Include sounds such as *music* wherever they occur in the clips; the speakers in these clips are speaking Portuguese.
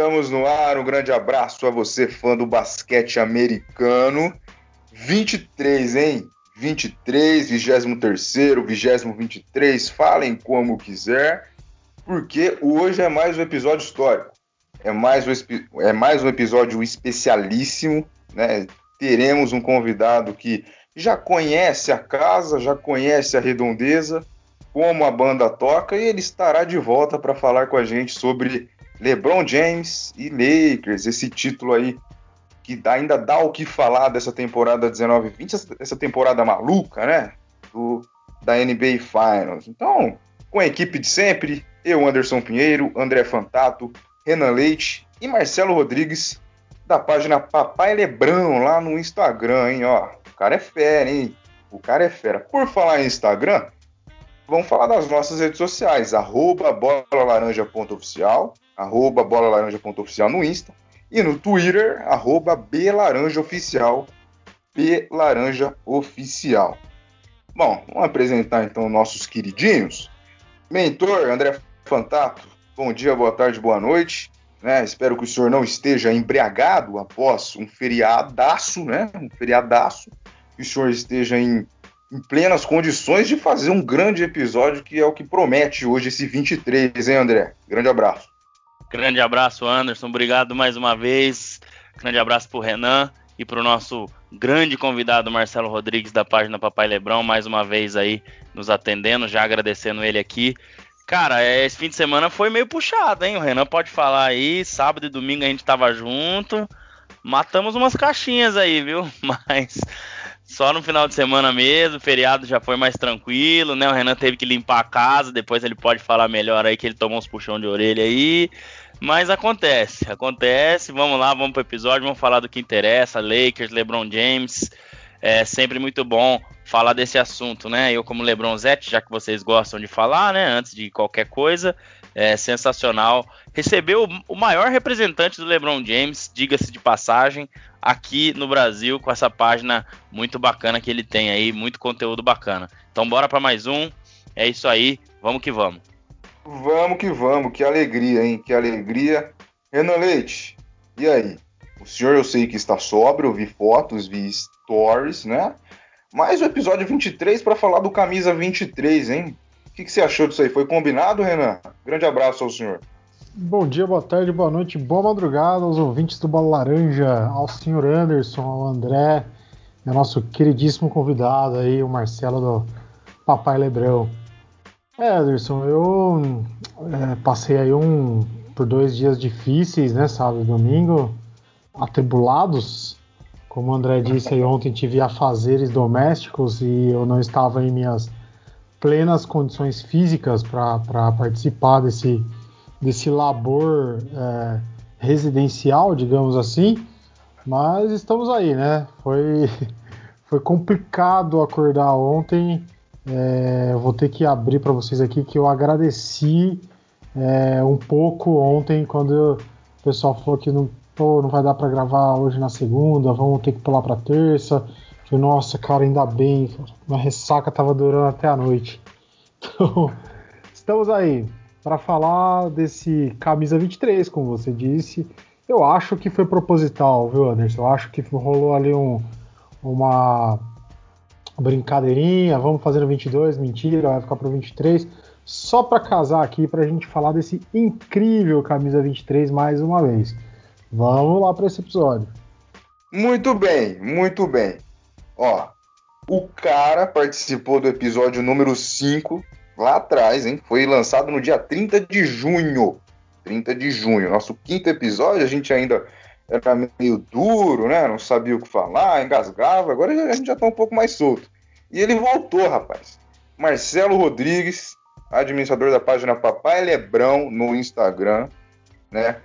Estamos no ar. Um grande abraço a você, fã do basquete americano. 23, hein? 23, 23, 20 23, falem como quiser, porque hoje é mais um episódio histórico. É mais um, é mais um episódio especialíssimo, né? Teremos um convidado que já conhece a casa, já conhece a redondeza, como a banda toca, e ele estará de volta para falar com a gente sobre LeBron James e Lakers, esse título aí que ainda dá o que falar dessa temporada 19-20, essa temporada maluca, né? Do, da NBA Finals. Então, com a equipe de sempre, eu, Anderson Pinheiro, André Fantato, Renan Leite e Marcelo Rodrigues, da página Papai Lebrão, lá no Instagram, hein? Ó, o cara é fera, hein? O cara é fera. Por falar em Instagram, vamos falar das nossas redes sociais, arroba bolalaranja.oficial, arroba bolalaranja.oficial no Insta, e no Twitter, arroba blaranjaoficial, blaranjaoficial. Bom, vamos apresentar então nossos queridinhos. Mentor André Fantato, bom dia, boa tarde, boa noite. Né? Espero que o senhor não esteja embriagado após um feriadaço, né? Um feriadaço. Que o senhor esteja em, em plenas condições de fazer um grande episódio, que é o que promete hoje esse 23, hein, André? Grande abraço. Grande abraço, Anderson. Obrigado mais uma vez. Grande abraço para o Renan e para o nosso grande convidado Marcelo Rodrigues da página Papai Lebrão, mais uma vez aí nos atendendo, já agradecendo ele aqui. Cara, esse fim de semana foi meio puxado, hein? O Renan pode falar aí. Sábado e domingo a gente tava junto. Matamos umas caixinhas aí, viu? *laughs* Mas só no final de semana mesmo, o feriado já foi mais tranquilo, né? O Renan teve que limpar a casa, depois ele pode falar melhor aí que ele tomou uns puxão de orelha aí. Mas acontece, acontece. Vamos lá, vamos pro episódio, vamos falar do que interessa. Lakers, LeBron James. É sempre muito bom falar desse assunto, né? Eu como LeBron Zete, já que vocês gostam de falar, né? Antes de qualquer coisa, é sensacional. Recebeu o maior representante do LeBron James, diga-se de passagem, aqui no Brasil com essa página muito bacana que ele tem aí, muito conteúdo bacana. Então bora para mais um. É isso aí, vamos que vamos. Vamos que vamos, que alegria, hein? Que alegria. Renan Leite, e aí? O senhor eu sei que está sóbrio, vi fotos, vi stories, né? Mas o episódio 23 para falar do camisa 23, hein? Que, que você achou disso aí? Foi combinado, Renan? Grande abraço ao senhor. Bom dia, boa tarde, boa noite, boa madrugada aos ouvintes do Bola Laranja, ao senhor Anderson, ao André, ao nosso queridíssimo convidado aí, o Marcelo do Papai Lebrão. É, Anderson, eu é, passei aí um por dois dias difíceis, né, sábado e domingo, atribulados. Como o André disse aí ontem, tive afazeres domésticos e eu não estava em minhas plenas condições físicas para participar desse desse labor é, residencial, digamos assim, mas estamos aí, né? Foi, *laughs* foi complicado acordar ontem. É, eu vou ter que abrir para vocês aqui que eu agradeci é, um pouco ontem quando o pessoal falou que não, pô, não vai dar para gravar hoje na segunda, vamos ter que pular para terça. Eu, nossa, cara, ainda bem, a ressaca tava durando até a noite. *laughs* Então, estamos aí para falar desse camisa 23, como você disse. Eu acho que foi proposital, viu, Anderson? Eu acho que rolou ali um, uma brincadeirinha, vamos fazer no 22, mentira, vai ficar pro 23, só para casar aqui para a gente falar desse incrível camisa 23 mais uma vez. Vamos lá para esse episódio. Muito bem, muito bem. Ó, o cara participou do episódio número 5 lá atrás, hein? Foi lançado no dia 30 de junho. 30 de junho. Nosso quinto episódio, a gente ainda era meio duro, né? Não sabia o que falar, engasgava. Agora a gente já tá um pouco mais solto. E ele voltou, rapaz. Marcelo Rodrigues, administrador da página Papai Lebrão no Instagram, né?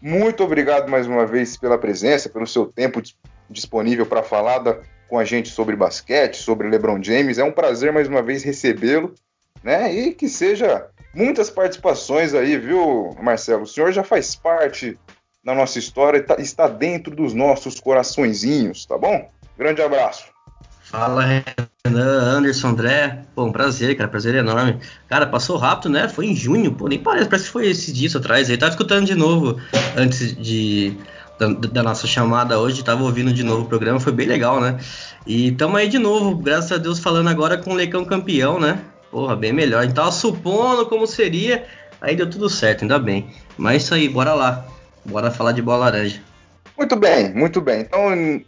Muito obrigado mais uma vez pela presença, pelo seu tempo disponível para falar da, com a gente sobre basquete, sobre LeBron James. É um prazer mais uma vez recebê-lo né? E que seja muitas participações aí, viu, Marcelo? O senhor já faz parte da nossa história tá, está dentro dos nossos coraçõezinhos, tá bom? Grande abraço. Fala, Renan, Anderson, André. Um prazer, cara. Prazer enorme. Cara, passou rápido, né? Foi em junho, pô, nem parece. Parece que foi esses dias atrás. Aí tava escutando de novo antes de. Da, da, nossa chamada hoje, tava ouvindo de novo o programa, foi bem legal, né? E tamo aí de novo, graças a Deus, falando agora com o Lecão campeão, né? Porra, bem melhor. Tava supondo como seria, aí deu tudo certo, ainda bem. Mas isso aí, bora lá. Bora falar de bola laranja. Muito bem, muito bem. Então,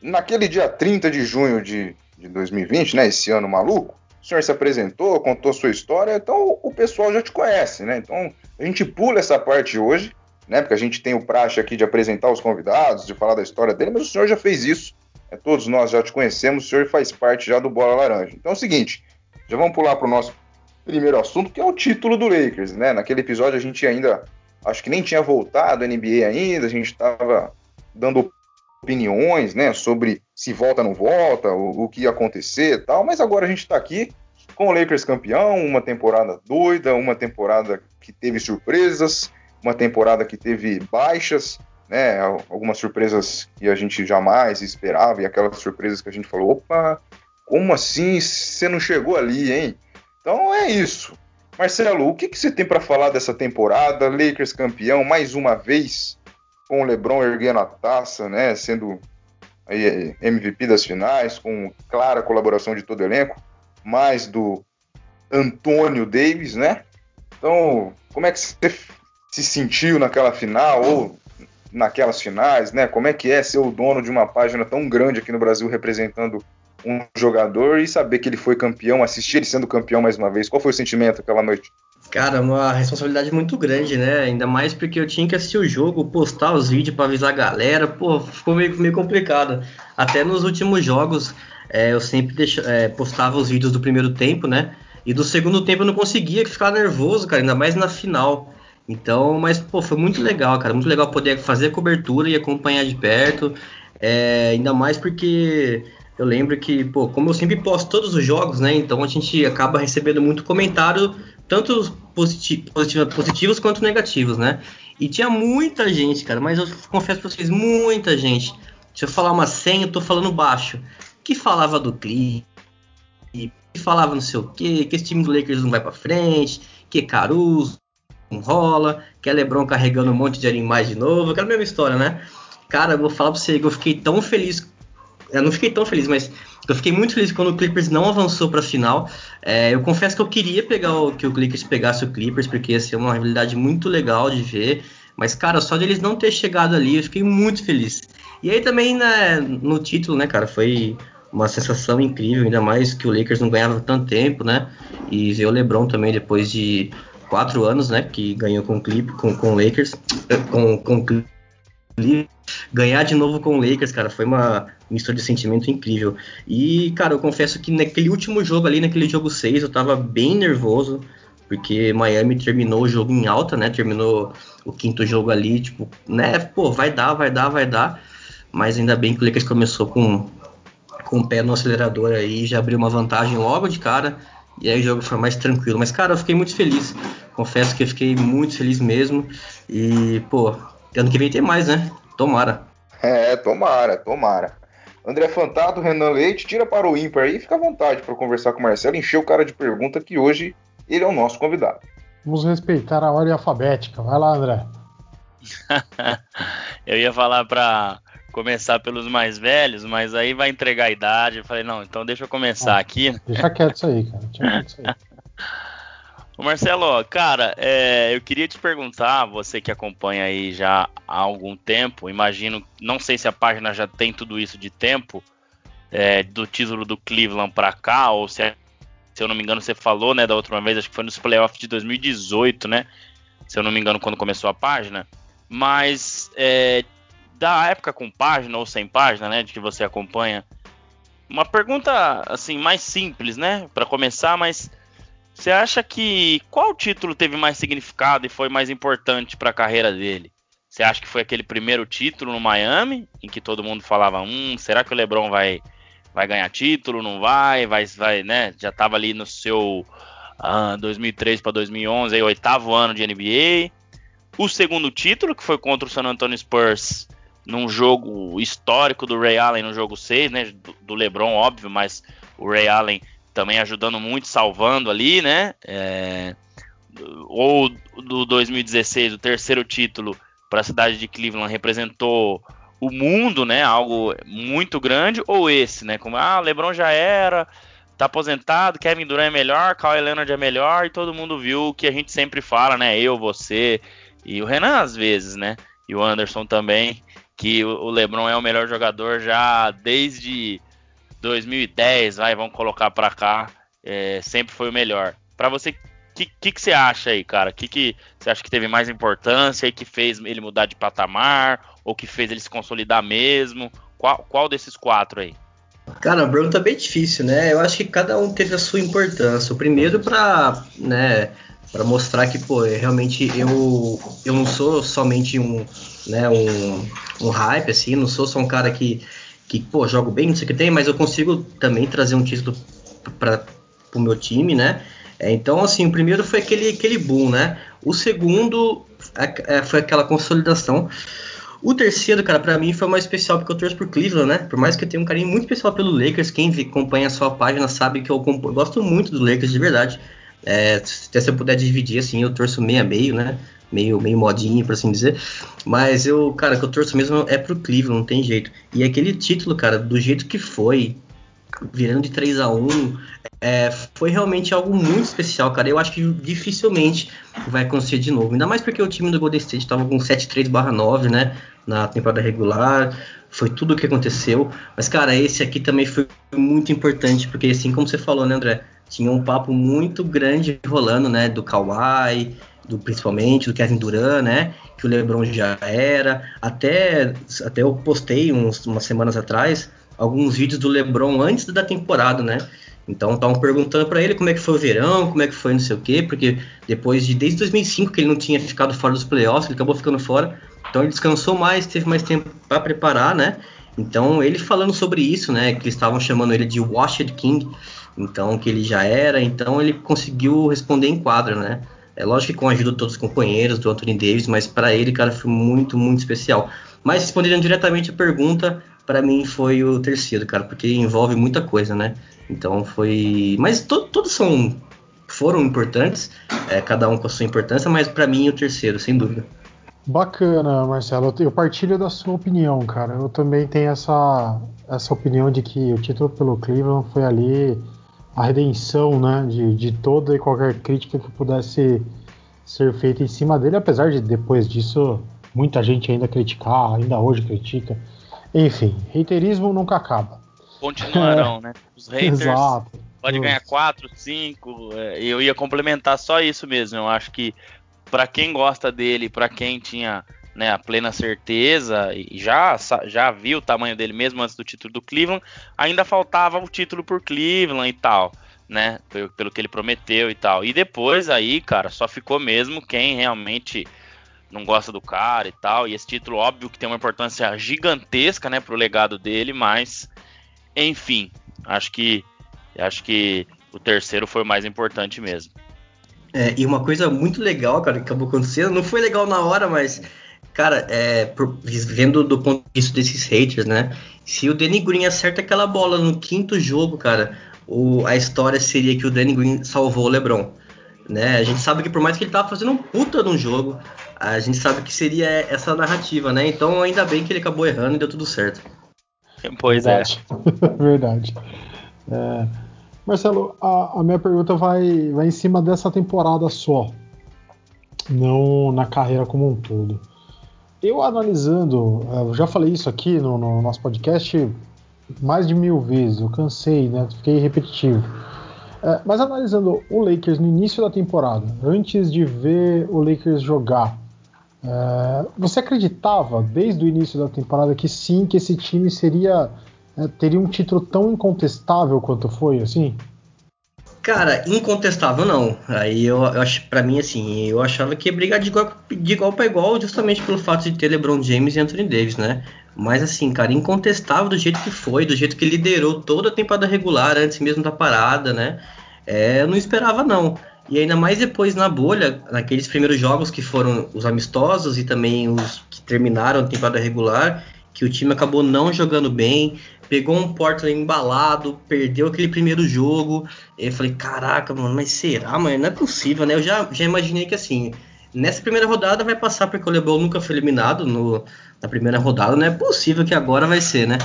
naquele dia 30 de junho de de 2020, né, esse ano maluco, o senhor se apresentou, contou sua história, então o pessoal já te conhece, né? Então a gente pula essa parte hoje, né? Porque a gente tem o praxe aqui de apresentar os convidados, de falar da história dele, mas o senhor já fez isso. Né? Todos nós já te conhecemos, o senhor faz parte já do Bola Laranja. Então é o seguinte, já vamos pular para o nosso primeiro assunto, que é o título do Lakers, né? Naquele episódio a gente ainda, acho que nem tinha voltado a NBA ainda, a gente estava dando opiniões, né, sobre se volta ou não volta, o, o que ia acontecer e tal, mas agora a gente está aqui com o Lakers campeão, uma temporada doida, uma temporada que teve surpresas, uma temporada que teve baixas, né, algumas surpresas que a gente jamais esperava e aquelas surpresas que a gente falou, opa, como assim você não chegou ali, hein? Então é isso. Marcelo, o que, que você tem para falar dessa temporada? Lakers campeão mais uma vez, com o LeBron erguendo a taça, né, sendo aí, MVP das finais, com clara colaboração de todo o elenco, mais do Antônio Davis, né? Então, como é que você se sentiu naquela final ou naquelas finais, né? Como é que é ser o dono de uma página tão grande aqui no Brasil representando um jogador e saber que ele foi campeão, assistir ele sendo campeão mais uma vez? Qual foi o sentimento aquela noite? Cara, uma responsabilidade muito grande, né? Ainda mais porque eu tinha que assistir o jogo, postar os vídeos para avisar a galera. Pô, ficou meio, meio complicado. Até nos últimos jogos, é, eu sempre deixo, é, postava os vídeos do primeiro tempo, né? E do segundo tempo eu não conseguia ficar nervoso, cara, ainda mais na final. Então, mas, pô, foi muito legal, cara. Muito legal poder fazer a cobertura e acompanhar de perto. É, ainda mais porque eu lembro que, pô, como eu sempre posto todos os jogos, né? Então a gente acaba recebendo muito comentário tanto positi positivos quanto negativos, né? E tinha muita gente, cara, mas eu confesso pra vocês, muita gente. Se eu falar uma senha, eu tô falando baixo. Que falava do clipe, que falava não sei o quê, que esse time do Lakers não vai pra frente, que Caruso não rola, que é Lebron carregando um monte de animais de novo, aquela mesma história, né? Cara, eu vou falar pra você que eu fiquei tão feliz. Eu não fiquei tão feliz, mas eu fiquei muito feliz quando o Clippers não avançou para a final. É, eu confesso que eu queria pegar o, que o Clippers pegasse o Clippers, porque ia ser uma rivalidade muito legal de ver. Mas, cara, só de eles não ter chegado ali, eu fiquei muito feliz. E aí também né, no título, né, cara, foi uma sensação incrível, ainda mais que o Lakers não ganhava tanto tempo, né? E ver o LeBron também depois de quatro anos, né, que ganhou com o Clip, com, com o Lakers, com, com o ganhar de novo com o Lakers, cara, foi uma mistura de sentimento incrível. E, cara, eu confesso que naquele último jogo ali, naquele jogo 6, eu tava bem nervoso, porque Miami terminou o jogo em alta, né? Terminou o quinto jogo ali, tipo, né? Pô, vai dar, vai dar, vai dar. Mas ainda bem que o Lakers começou com, com o pé no acelerador aí, já abriu uma vantagem logo de cara. E aí o jogo foi mais tranquilo. Mas, cara, eu fiquei muito feliz. Confesso que eu fiquei muito feliz mesmo. E, pô, ano que vem tem mais, né? Tomara. É, tomara, tomara. André Fantado, Renan Leite, tira para o ímpar aí, fica à vontade para conversar com o Marcelo, encher o cara de pergunta que hoje ele é o nosso convidado. Vamos respeitar a ordem alfabética. Vai lá, André. *laughs* Eu ia falar para começar pelos mais velhos, mas aí vai entregar a idade. Eu falei, não, então deixa eu começar ah, aqui. Deixa quieto isso aí, cara. Deixa quieto isso aí. *laughs* Ô Marcelo, cara, é, eu queria te perguntar, você que acompanha aí já há algum tempo, imagino, não sei se a página já tem tudo isso de tempo, é, do título do Cleveland para cá, ou se, se eu não me engano você falou, né, da outra vez, acho que foi nos playoffs de 2018, né, se eu não me engano quando começou a página, mas é, da época com página ou sem página, né, de que você acompanha, uma pergunta assim mais simples, né, para começar, mas você acha que qual título teve mais significado e foi mais importante para a carreira dele? Você acha que foi aquele primeiro título no Miami, em que todo mundo falava, hum, será que o LeBron vai, vai ganhar título? Não vai? Vai, vai, né? Já estava ali no seu ah, 2003 para 2011, aí, oitavo ano de NBA. O segundo título, que foi contra o San Antonio Spurs, num jogo histórico do Ray Allen no jogo 6, né? Do, LeBron, óbvio, mas o Ray Allen também ajudando muito, salvando ali, né? É, ou do 2016, o terceiro título para a cidade de Cleveland representou o mundo, né? Algo muito grande, ou esse, né? Como ah, LeBron já era, tá aposentado, Kevin Durant é melhor, Kawhi Leonard é melhor, e todo mundo viu o que a gente sempre fala, né? Eu, você e o Renan às vezes, né? E o Anderson também, que o LeBron é o melhor jogador já desde 2010, vai, vamos colocar para cá, é, sempre foi o melhor. Para você, o que, que, que, você acha aí, cara? O que, que você acha que teve mais importância e que fez ele mudar de patamar? Ou que fez ele se consolidar mesmo? Qual, qual desses quatro aí? Cara, a pergunta é bem difícil, né? Eu acho que cada um teve a sua importância. O primeiro para, né, para mostrar que, pô, realmente eu, eu não sou somente um, né, um, um hype, assim, não sou só um cara que que, pô, jogo bem, não sei o que tem, mas eu consigo também trazer um título para o meu time, né? É, então, assim, o primeiro foi aquele, aquele boom, né? O segundo é, é, foi aquela consolidação. O terceiro, cara, para mim foi mais especial porque eu torço por Cleveland, né? Por mais que eu tenha um carinho muito especial pelo Lakers, quem acompanha a sua página sabe que eu, eu gosto muito do Lakers de verdade. É, se eu puder dividir, assim, eu torço meio a meio, né? meio, meio modinho, por assim dizer. Mas eu, cara, que eu torço mesmo é pro Cleveland, não tem jeito. E aquele título, cara, do jeito que foi, virando de 3 a 1 é, foi realmente algo muito especial, cara. Eu acho que dificilmente vai acontecer de novo. Ainda mais porque o time do Golden State estava com 7-3/9, né? Na temporada regular. Foi tudo o que aconteceu. Mas, cara, esse aqui também foi muito importante, porque assim como você falou, né, André? Tinha um papo muito grande rolando, né? Do Kawhi, do principalmente do Kevin Durant, né? Que o LeBron já era. Até, até eu postei uns, umas semanas atrás alguns vídeos do LeBron antes da temporada, né? Então estavam perguntando para ele como é que foi o verão, como é que foi não sei o quê, porque depois de desde 2005 que ele não tinha ficado fora dos playoffs, ele acabou ficando fora. Então ele descansou mais, teve mais tempo para preparar, né? Então ele falando sobre isso, né? Que eles estavam chamando ele de Washed King, então que ele já era, então ele conseguiu responder em quadra, né? É lógico que com a ajuda de todos os companheiros, do Anthony Davis, mas para ele, cara, foi muito, muito especial. Mas respondendo diretamente a pergunta, para mim foi o terceiro, cara, porque envolve muita coisa, né? Então foi. Mas to todos são foram importantes, é, cada um com a sua importância, mas para mim o terceiro, sem dúvida. Bacana, Marcelo. Eu partilho da sua opinião, cara. Eu também tenho essa, essa opinião de que o título pelo Cleveland foi ali a redenção né, de, de toda e qualquer crítica que pudesse ser feita em cima dele, apesar de depois disso muita gente ainda criticar, ainda hoje critica. Enfim, reiterismo nunca acaba. Continuarão, é, *laughs* né? Os haters Exato. pode ganhar 4, 5. É, eu ia complementar só isso mesmo. Eu acho que para quem gosta dele, para quem tinha né, a plena certeza e já, já viu o tamanho dele mesmo antes do título do Cleveland, ainda faltava o título por Cleveland e tal, né? Pelo, pelo que ele prometeu e tal. E depois aí, cara, só ficou mesmo quem realmente não gosta do cara e tal. E esse título, óbvio que tem uma importância gigantesca, né, pro legado dele, mas enfim, acho que acho que o terceiro foi o mais importante mesmo. É, e uma coisa muito legal, cara, que acabou acontecendo, não foi legal na hora, mas Cara, é, por, vendo do ponto de vista desses haters, né? Se o Danny Green acerta aquela bola no quinto jogo, cara, o, a história seria que o Danny Green salvou o LeBron. Né? A gente sabe que por mais que ele tava fazendo um puta no jogo, a gente sabe que seria essa narrativa, né? Então ainda bem que ele acabou errando e deu tudo certo. Pois Verdade. é. *laughs* Verdade. É, Marcelo, a, a, minha pergunta vai, vai em cima dessa temporada só, não na carreira como um todo. Eu analisando, é, eu já falei isso aqui no, no, nosso podcast mais de mil vezes, eu cansei, né? Fiquei repetitivo. É, mas analisando o Lakers no início da temporada, antes de ver o Lakers jogar, é, você acreditava desde o início da temporada que sim, que esse time seria é, teria um título tão incontestável quanto foi, assim? Cara, incontestável não. Aí eu, acho, para mim assim, eu achava que ia brigar de igual, de igual para igual, justamente pelo fato de ter LeBron James e Anthony Davis, né? Mas assim, cara, incontestável do jeito que foi, do jeito que liderou toda a temporada regular antes mesmo da parada, né? É, eu não esperava não. E ainda mais depois na bolha, naqueles primeiros jogos que foram os amistosos e também os que terminaram a temporada regular, que o time acabou não jogando bem, pegou um Portland embalado, perdeu aquele primeiro jogo. Eu falei, caraca, mano, mas será, mano? Não é possível, né? Eu já, já imaginei que assim, nessa primeira rodada vai passar porque o LeBron nunca foi eliminado no, na primeira rodada, não é possível que agora vai ser, né?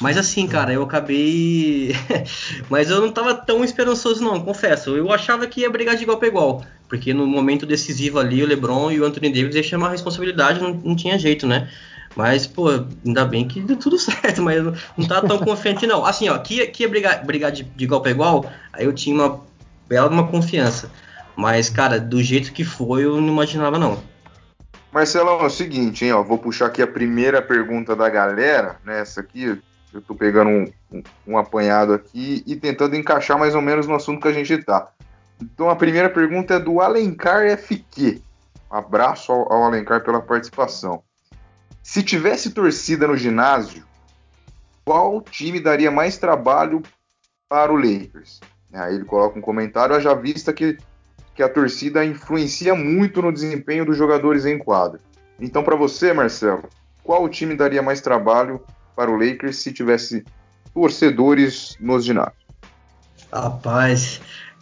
Mas assim, cara, eu acabei. *laughs* Mas eu não tava tão esperançoso, não, confesso. Eu achava que ia brigar de igual para igual. Porque no momento decisivo ali, o LeBron e o Anthony Davis iam chamar a responsabilidade, não, não tinha jeito, né? Mas, pô, ainda bem que deu tudo *laughs* certo, mas não, tá tão confiante, não. Assim, ó, que, que ia brigar, brigar de, de igual para igual, aí eu tinha uma bela uma confiança. Mas, cara, do jeito que foi, eu não imaginava, não. Marcelão, é o seguinte, hein, ó, vou puxar aqui a primeira pergunta da galera, né, essa aqui, eu tô pegando um, um, um apanhado aqui e tentando encaixar mais ou menos no assunto que a gente tá. Então a primeira pergunta é do Alencar FQ. Abraço ao, ao Alencar pela participação. Se tivesse torcida no ginásio, qual time daria mais trabalho para o Lakers? Aí ele coloca um comentário, já vista que, que a torcida influencia muito no desempenho dos jogadores em quadra. Então, para você, Marcelo, qual time daria mais trabalho para o Lakers se tivesse torcedores nos ginásios? Rapaz,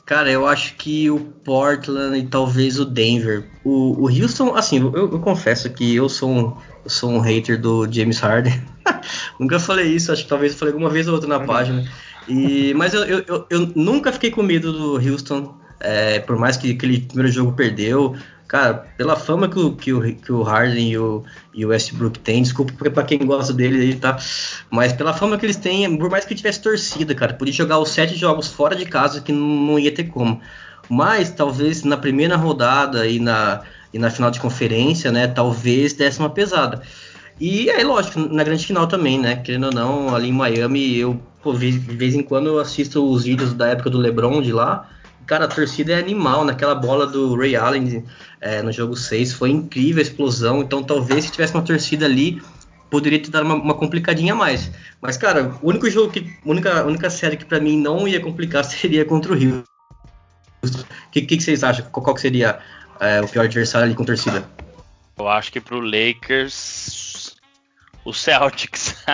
Cara, eu acho que o Portland e talvez o Denver. O, o Houston, assim, eu, eu, confesso que eu sou um, sou um hater do James Harden. *laughs* nunca falei isso, acho que talvez eu falei alguma vez ou outra na página. E, mas eu, eu, eu, nunca fiquei com medo do Houston, é, por mais que aquele primeiro jogo perdeu. Cara, pela fama que o, que o, que o Harden e o, e o Westbrook têm, desculpa para quem gosta dele aí, tá? Mas pela fama que eles têm, por mais que tivesse torcida, cara, podia jogar os sete jogos fora de casa que não, não ia ter como. Mas talvez na primeira rodada e na, e na final de conferência, né, talvez desse uma pesada. E aí, lógico, na grande final também, né? Querendo ou não, ali em Miami, eu, pô, de vez em quando eu assisto os vídeos da época do LeBron de lá. Cara, a torcida é animal. Naquela bola do Ray Allen é, no jogo 6 foi incrível a explosão. Então, talvez se tivesse uma torcida ali, poderia ter dado uma, uma complicadinha a mais. Mas, cara, o único jogo que. A única, única série que para mim não ia complicar *laughs* seria contra o Rio. O que, que, que, vocês acham? Qual, qual seria é, o pior adversário ali com torcida? Eu acho que pro Lakers. O Celtics.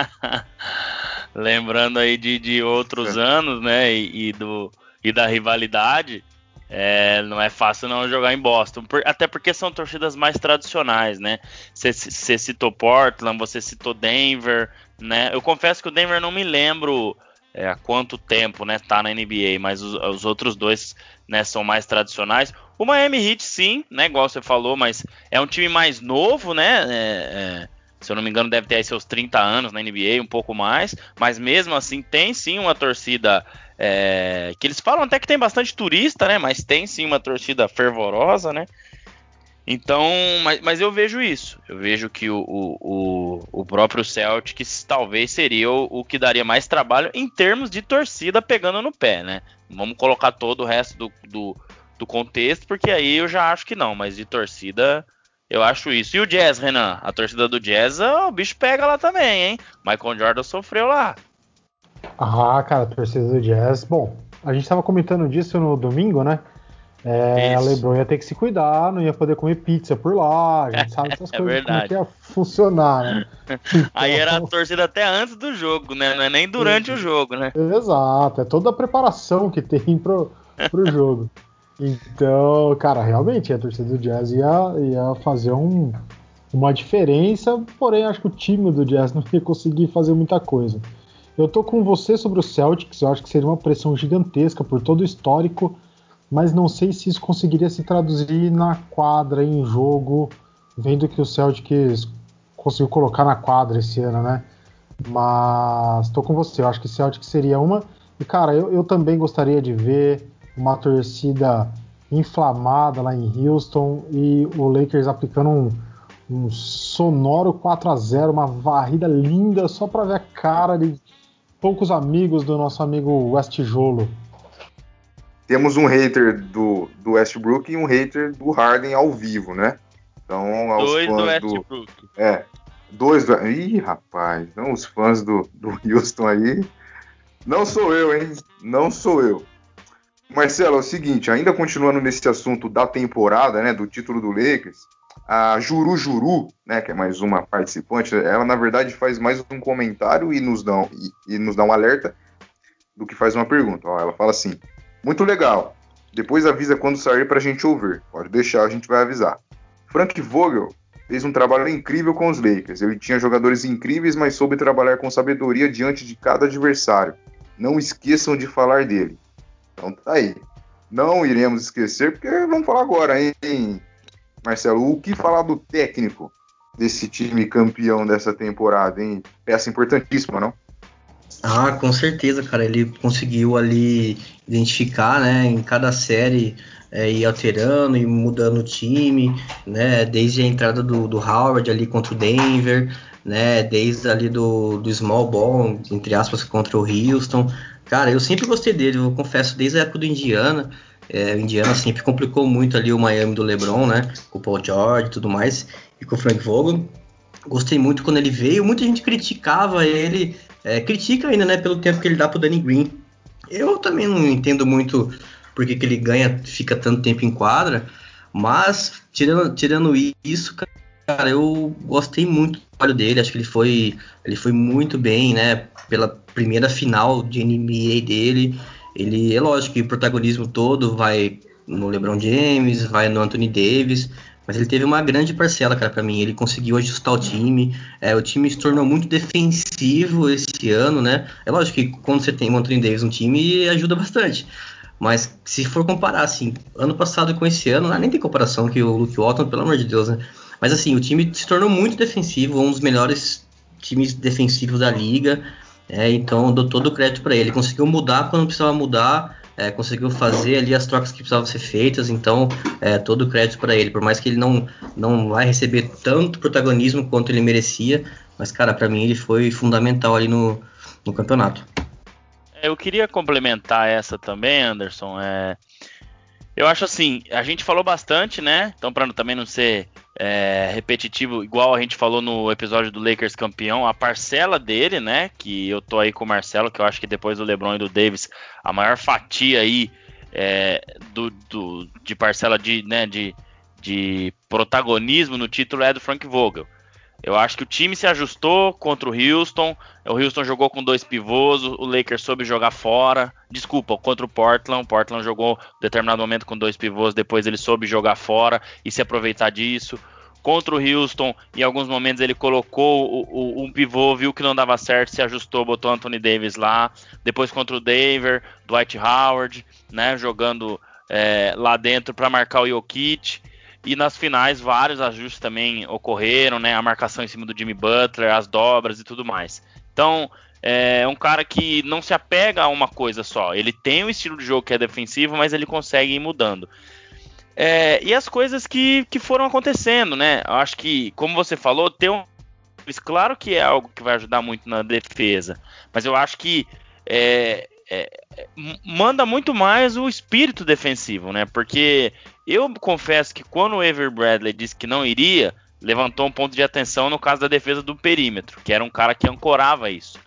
*laughs* Lembrando aí de, de outros é. anos, né? E, e do e da rivalidade, é, não é fácil não jogar em Boston. Por, até porque são torcidas mais tradicionais, né? Você citou Portland, você citou Denver, né? Eu confesso que o Denver não me lembro é, há quanto tempo, né? Tá na NBA, mas os, os, outros dois, né? São mais tradicionais. O Miami Heat, sim, né? Igual você falou, mas é um time mais novo, né? É, é, se eu não me engano, deve ter aí seus 30 anos na NBA, um pouco mais, mas mesmo assim tem sim uma torcida é, que eles falam até que tem bastante turista, né? Mas tem sim uma torcida fervorosa, né? Então, mas, mas eu vejo isso. Eu vejo que o, o, o próprio Celtics talvez seria o, o, que daria mais trabalho em termos de torcida pegando no pé, né? Vamos colocar todo o resto do, do, do contexto, porque aí eu já acho que não, mas de torcida eu acho isso. E o Jazz, Renan? A torcida do Jazz, o bicho pega lá também, hein? Michael Jordan sofreu lá. Ah, cara, a torcida do Jazz. Bom, a gente estava comentando disso no domingo, né? É, a LeBron ia ter que se cuidar, não ia poder comer pizza por lá. A gente sabe essas *laughs* é coisas verdade. como que ia funcionar, né? Então... *laughs* Aí era a torcida até antes do jogo, né? Não é nem durante o jogo, né? Exato, é toda a preparação que tem pro, pro jogo. *laughs* Então, cara, realmente a torcida do Jazz ia, ia fazer um, uma diferença, porém acho que o time do Jazz não ia conseguir fazer muita coisa. Eu tô com você sobre o Celtics, eu acho que seria uma pressão gigantesca por todo o histórico, mas não sei se isso conseguiria se traduzir na quadra, em jogo, vendo que o Celtics conseguiu colocar na quadra esse ano, né? Mas tô com você, eu acho que o Celtics seria uma. E cara, eu, eu também gostaria de ver uma torcida inflamada lá em Houston e o Lakers aplicando um, um sonoro 4 a 0 uma varrida linda só para ver a cara de poucos amigos do nosso amigo West Tijolo. Temos um hater do, do Westbrook e um hater do Harden ao vivo, né? Então, aos dois fãs do Westbrook. Do, é, dois do. Ih, rapaz, não os fãs do, do Houston aí. Não sou eu, hein? Não sou eu. Marcelo, é o seguinte, ainda continuando nesse assunto da temporada, né, do título do Lakers, A Juru Juru, né, que é mais uma participante, ela na verdade faz mais um comentário e nos dá, e, e nos dá um alerta do que faz uma pergunta. Ó, ela fala assim: Muito legal. Depois avisa quando sair para a gente ouvir. Pode deixar, a gente vai avisar. Frank Vogel fez um trabalho incrível com os Lakers. Ele tinha jogadores incríveis, mas soube trabalhar com sabedoria diante de cada adversário. Não esqueçam de falar dele. Então tá aí. Não iremos esquecer, porque vamos falar agora, hein, Marcelo? O que falar do técnico desse time campeão dessa temporada, hein? Peça importantíssima, não? Ah, com certeza, cara. Ele conseguiu ali identificar, né, em cada série é, ir alterando e mudando o time, né, desde a entrada do, do Howard ali contra o Denver, né, desde ali do, do small ball, entre aspas, contra o Houston. Cara, eu sempre gostei dele, eu confesso, desde a época do Indiana. É, o Indiana sempre complicou muito ali o Miami do LeBron, né? Com o Paul George e tudo mais, e com o Frank Vogel. Gostei muito quando ele veio. Muita gente criticava ele, é, critica ainda, né? Pelo tempo que ele dá pro Danny Green. Eu também não entendo muito porque que ele ganha, fica tanto tempo em quadra, mas tirando, tirando isso, cara, eu gostei muito do trabalho dele. Acho que ele foi, ele foi muito bem, né? Pela primeira final de NBA dele ele é lógico que o protagonismo todo vai no LeBron James, vai no Anthony Davis, mas ele teve uma grande parcela, cara, para mim. Ele conseguiu ajustar o time. É, o time se tornou muito defensivo esse ano, né? É lógico que quando você tem o Anthony Davis no time, ajuda bastante. Mas se for comparar, assim, ano passado com esse ano, nem tem comparação que o Luke Walton, pelo amor de Deus, né? Mas assim, o time se tornou muito defensivo, um dos melhores times defensivos da liga. É, então dou todo o crédito para ele. Conseguiu mudar quando precisava mudar, é, conseguiu fazer ali as trocas que precisavam ser feitas, então é, todo o crédito para ele. Por mais que ele não, não vai receber tanto protagonismo quanto ele merecia, mas cara, para mim ele foi fundamental ali no, no campeonato. É, eu queria complementar essa também, Anderson. É, eu acho assim, a gente falou bastante, né? Então, para também não ser é, repetitivo, igual a gente falou no episódio do Lakers campeão, a parcela dele, né? Que eu tô aí com o Marcelo, que eu acho que depois do LeBron e do Davis, a maior fatia aí é, do, do, de parcela de, né, de, de protagonismo no título é do Frank Vogel. Eu acho que o time se ajustou contra o Houston. O Houston jogou com dois pivôs, o Lakers soube jogar fora. Desculpa, contra o Portland. O Portland jogou em determinado momento com dois pivôs, depois ele soube jogar fora e se aproveitar disso. Contra o Houston, em alguns momentos ele colocou o, o, um pivô, viu que não dava certo, se ajustou, botou Anthony Davis lá. Depois contra o Denver, Dwight Howard, né, jogando é, lá dentro para marcar o Jokic. E nas finais, vários ajustes também ocorreram, né? A marcação em cima do Jimmy Butler, as dobras e tudo mais. Então, é um cara que não se apega a uma coisa só. Ele tem um estilo de jogo que é defensivo, mas ele consegue ir mudando. É, e as coisas que, que foram acontecendo, né? Eu acho que, como você falou, ter um. Claro que é algo que vai ajudar muito na defesa, mas eu acho que é, é, manda muito mais o espírito defensivo, né? Porque eu confesso que quando o Ever Bradley disse que não iria, levantou um ponto de atenção no caso da defesa do perímetro, que era um cara que ancorava isso.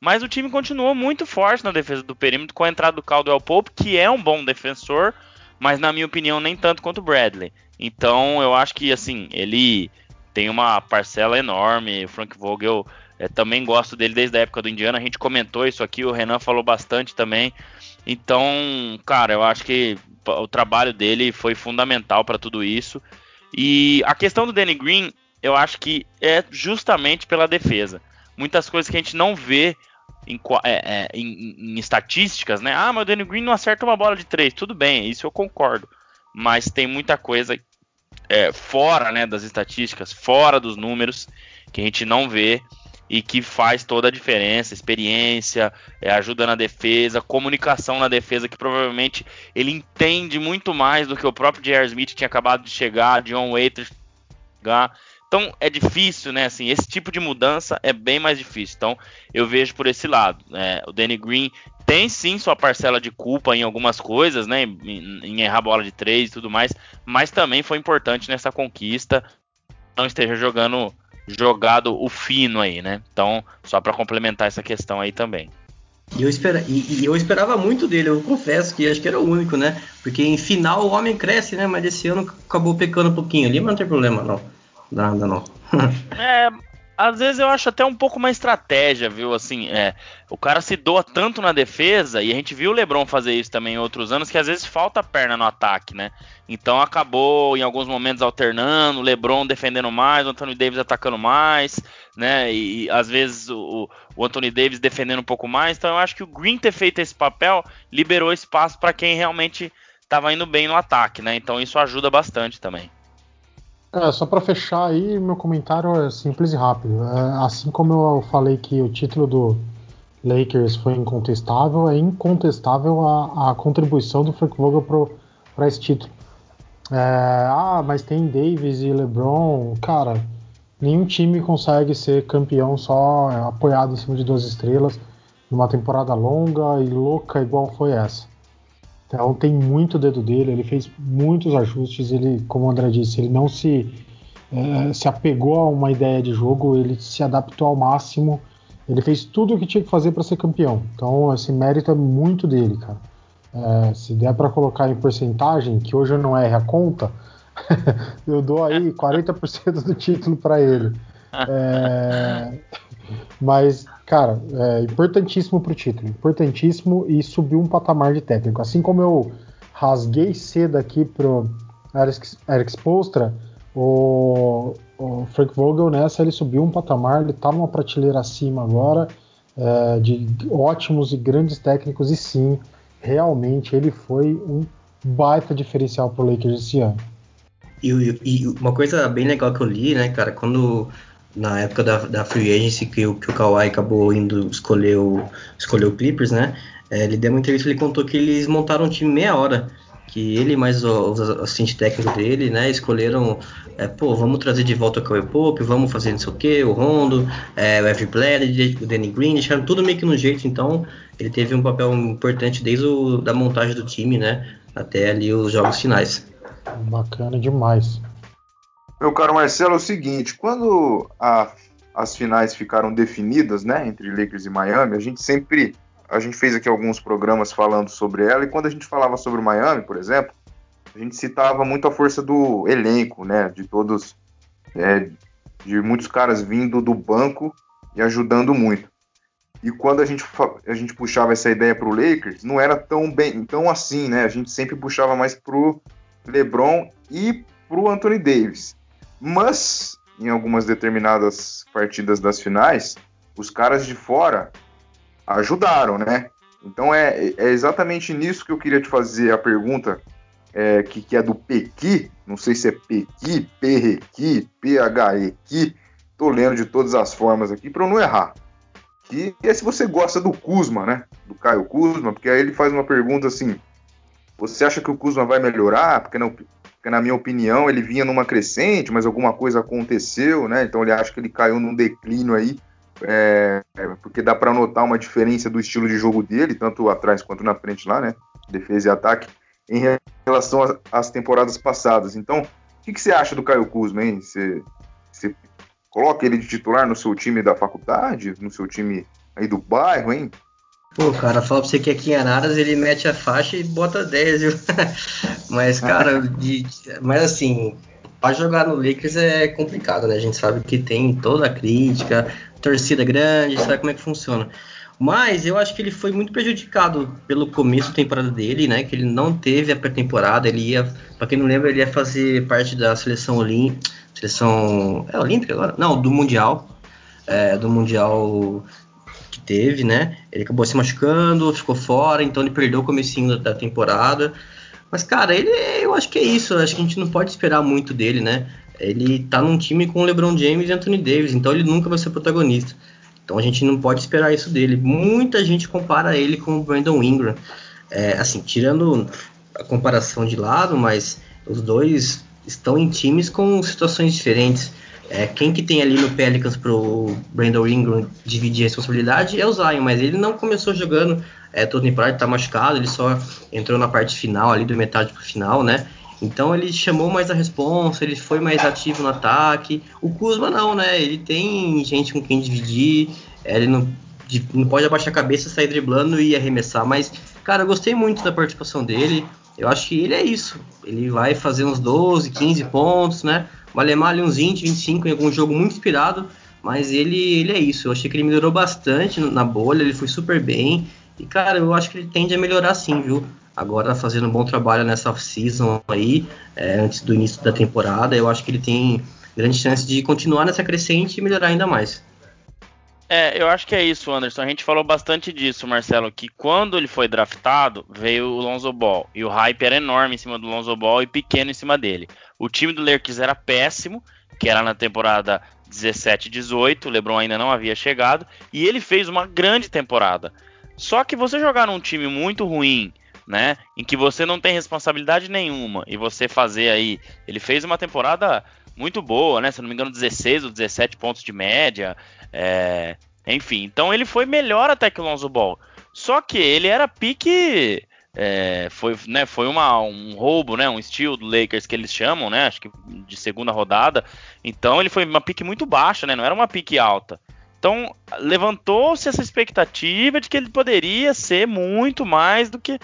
Mas o time continuou muito forte na defesa do perímetro com a entrada do Caldwell Pope, que é um bom defensor, mas na minha opinião nem tanto quanto o Bradley. Então eu acho que assim, ele tem uma parcela enorme, o Frank Vogel também gosto dele desde a época do Indiana. A gente comentou isso aqui, o Renan falou bastante também. Então, cara, eu acho que o trabalho dele foi fundamental para tudo isso. E a questão do Danny Green, eu acho que é justamente pela defesa. Muitas coisas que a gente não vê em, é, é, em, em estatísticas, né? Ah, mas o Danny Green não acerta uma bola de três. Tudo bem, isso eu concordo. Mas tem muita coisa é, fora né, das estatísticas, fora dos números, que a gente não vê e que faz toda a diferença, experiência, é, ajuda na defesa, comunicação na defesa, que provavelmente ele entende muito mais do que o próprio J.R. Smith tinha acabado de chegar, John Waiters chegar. Então é difícil, né? Assim, esse tipo de mudança é bem mais difícil. Então eu vejo por esse lado. Né? O Danny Green tem sim sua parcela de culpa em algumas coisas, né? Em, em errar bola de três e tudo mais, mas também foi importante nessa conquista. Não esteja jogando jogado o fino aí, né? Então, só para complementar essa questão aí também. E eu, espera, e, e, eu esperava muito dele, eu confesso que acho que era o único, né? Porque em final o homem cresce, né? Mas esse ano acabou pecando um pouquinho ali, mas não tem problema, não. Nada, não. é, às vezes eu acho até um pouco uma estratégia, viu? Assim, é, o cara se doa tanto na defesa, e a gente viu o LeBron fazer isso também em outros anos, que às vezes falta perna no ataque, né? Então acabou em alguns momentos alternando, o LeBron defendendo mais, o Anthony Davis atacando mais, né? E, e às vezes o, o, Anthony Davis defendendo um pouco mais. Então eu acho que o Green ter feito esse papel liberou espaço para quem realmente estava indo bem no ataque, né? Então isso ajuda bastante também. É, só para fechar aí, meu comentário é simples e rápido. É, assim como eu falei que o título do Lakers foi incontestável, é incontestável a, a contribuição do Frank Vogel para esse título. É, ah, mas tem Davis e LeBron. Cara, nenhum time consegue ser campeão só apoiado em cima de duas estrelas numa temporada longa e louca igual foi essa. Então tem muito dedo dele, ele fez muitos ajustes, ele, como o André disse, ele não se, é, se apegou a uma ideia de jogo, ele se adaptou ao máximo, ele fez tudo o que tinha que fazer para ser campeão. Então esse mérito é muito dele, cara. É, se der para colocar em porcentagem, que hoje eu não erre a conta, *laughs* eu dou aí 40% do título para ele. É, *laughs* mas, cara, é importantíssimo pro título. Importantíssimo e subiu um patamar de técnico. Assim como eu rasguei cedo aqui pro Eric, Eric o, o, Frank Vogel nessa ele subiu um patamar, ele tá numa prateleira acima agora é, de ótimos e grandes técnicos e sim, realmente ele foi um baita diferencial pro Lakers esse ano. E, e, uma coisa bem legal que eu li, né, cara, quando na época da, da free agency que o, que o Kawhi acabou indo escolher o, escolher o Clippers, né? É, ele deu uma entrevista ele contou que eles montaram um time meia hora. Que ele mais o, assistentes técnicos dele, né, escolheram, é, pô, vamos trazer de volta o Kawhi Pope, vamos fazer não sei o que, o Rondo, é, o Every Bledsoe, o Danny Green, deixaram tudo meio que no jeito, então ele teve um papel importante desde o, da montagem do time, né, até ali os jogos finais. Bacana demais. Meu caro Marcelo, é o seguinte, quando a, as finais ficaram definidas, né, entre Lakers e Miami, a gente sempre, a gente fez aqui alguns programas falando sobre ela, e quando a gente falava sobre o Miami, por exemplo, a gente citava muito a força do elenco, né, de todos, é, de muitos caras vindo do banco e ajudando muito. E quando a gente, a gente puxava essa ideia para o Lakers, não era tão bem, tão assim, né? A gente sempre puxava mais pro LeBron e pro Anthony Davis. Mas, em algumas determinadas partidas das finais, os caras de fora ajudaram, né? Então é, é exatamente nisso que eu queria te fazer a pergunta, é, que, que é do Pequi, não sei se é Pequi, Perrequi, PHEqui, tô lendo de todas as formas aqui para eu não errar. Que é se você gosta do Kuzma, né? Do Caio Kuzma, porque aí ele faz uma pergunta assim: você acha que o Kuzma vai melhorar? Porque não, porque na minha opinião ele vinha numa crescente, mas alguma coisa aconteceu, né? Então ele acha que ele caiu num declínio aí, é, porque dá para notar uma diferença do estilo de jogo dele, tanto atrás quanto na frente lá, né? Defesa e ataque, em relação às temporadas passadas. Então, o que, que, você acha do Caio Kuzma, hein? Você, você coloca ele de titular no seu time da faculdade, no seu time aí do bairro, hein? Pô, cara, fala pra você que aqui em Araras ele mete a faixa e bota 10, viu? *laughs* mas, cara, de, mas assim, pra jogar no Lakers é complicado, né? A gente sabe que tem toda a crítica, torcida grande, sabe como é que funciona. Mas eu acho que ele foi muito prejudicado pelo começo da temporada dele, né? Que ele não teve a pré-temporada, ele ia, pra quem não lembra, ele ia fazer parte da seleção olímpica, seleção, é olímpica agora? Não, do Mundial, é, do Mundial teve, né? Ele acabou se machucando, ficou fora, então ele perdeu o comecinho da, temporada. Mas, cara, ele eu acho que é isso. Acho que a gente não pode esperar muito dele, né? Ele tá num time com LeBron James e Anthony Davis, então ele nunca vai ser protagonista. Então a gente não pode esperar isso dele. Muita gente compara ele com o Brandon Ingram. É, assim, tirando a comparação de lado, mas os dois estão em times com situações diferentes. É, quem que tem ali no Pelicans pro Brandon Ingram dividir a responsabilidade é o Zion, mas ele não começou jogando é, todo temporada, tá machucado, ele só entrou na parte final ali, do metade pro final, né? Então ele chamou mais a responsa, ele foi mais ativo no ataque. O Kuzma não, né? Ele tem gente com quem dividir, é, ele não não pode abaixar a cabeça, sair driblando e arremessar. Mas, cara, eu gostei muito da participação dele. Eu acho que ele é isso. Ele vai fazer uns 12, 15 pontos, né? Vai levar ali uns 20, 25 em algum jogo muito inspirado. Mas ele, ele é isso. Eu achei que ele melhorou bastante na bolha, ele foi super bem. E, cara, eu acho que ele tende a melhorar sim, viu? Agora fazendo um bom trabalho nessa off-season aí, é, antes do início da temporada, eu acho que ele tem grande chance de continuar nessa crescente e melhorar ainda mais. É, eu acho que é isso, Anderson. A gente falou bastante disso, Marcelo, que quando ele foi draftado, veio o Lonzo Ball. E o hype era enorme em cima do Lonzo Ball e pequeno em cima dele. O time do Lakers era péssimo, que era na temporada 17 18, o LeBron ainda não havia chegado, e ele fez uma grande temporada. Só que você jogar num time muito ruim, né, em que você não tem responsabilidade nenhuma, e você fazer aí, ele fez uma temporada muito boa, né? Se não me engano, 16 ou 17 pontos de média. É, enfim, então ele foi melhor até que o Lonzo Ball. Só que ele era pique. É, foi, né, foi uma, um roubo, né, um estilo do Lakers que eles chamam, né, acho que de segunda rodada. Então ele foi uma pique muito baixa, né, não era uma pique alta. Então levantou-se essa expectativa de que ele poderia ser muito mais do que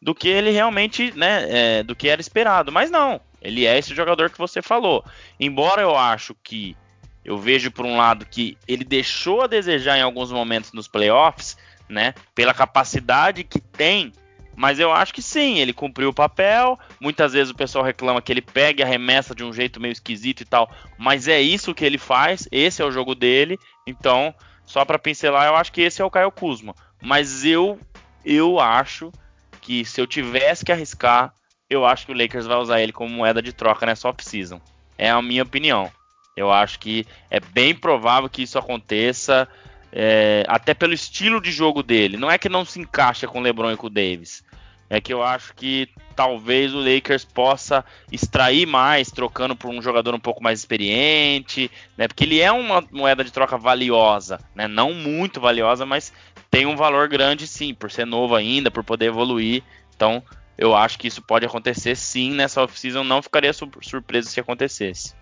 do que ele realmente, né, é, do que era esperado. Mas não, ele é esse jogador que você falou. Embora eu acho que eu vejo por um lado que ele deixou a desejar em alguns momentos nos playoffs, né? Pela capacidade que tem, mas eu acho que sim, ele cumpriu o papel. Muitas vezes o pessoal reclama que ele pega e arremessa de um jeito meio esquisito e tal, mas é isso que ele faz, esse é o jogo dele. Então, só para pincelar, eu acho que esse é o Caio Kuzma. Mas eu eu acho que se eu tivesse que arriscar, eu acho que o Lakers vai usar ele como moeda de troca nessa off-season. É a minha opinião. Eu acho que é bem provável que isso aconteça, é, até pelo estilo de jogo dele. Não é que não se encaixa com o LeBron e com o Davis. É que eu acho que talvez o Lakers possa extrair mais, trocando por um jogador um pouco mais experiente, né? Porque ele é uma moeda de troca valiosa, né? Não muito valiosa, mas tem um valor grande sim, por ser novo ainda, por poder evoluir. Então, eu acho que isso pode acontecer sim nessa off-season, não ficaria surpreso se acontecesse.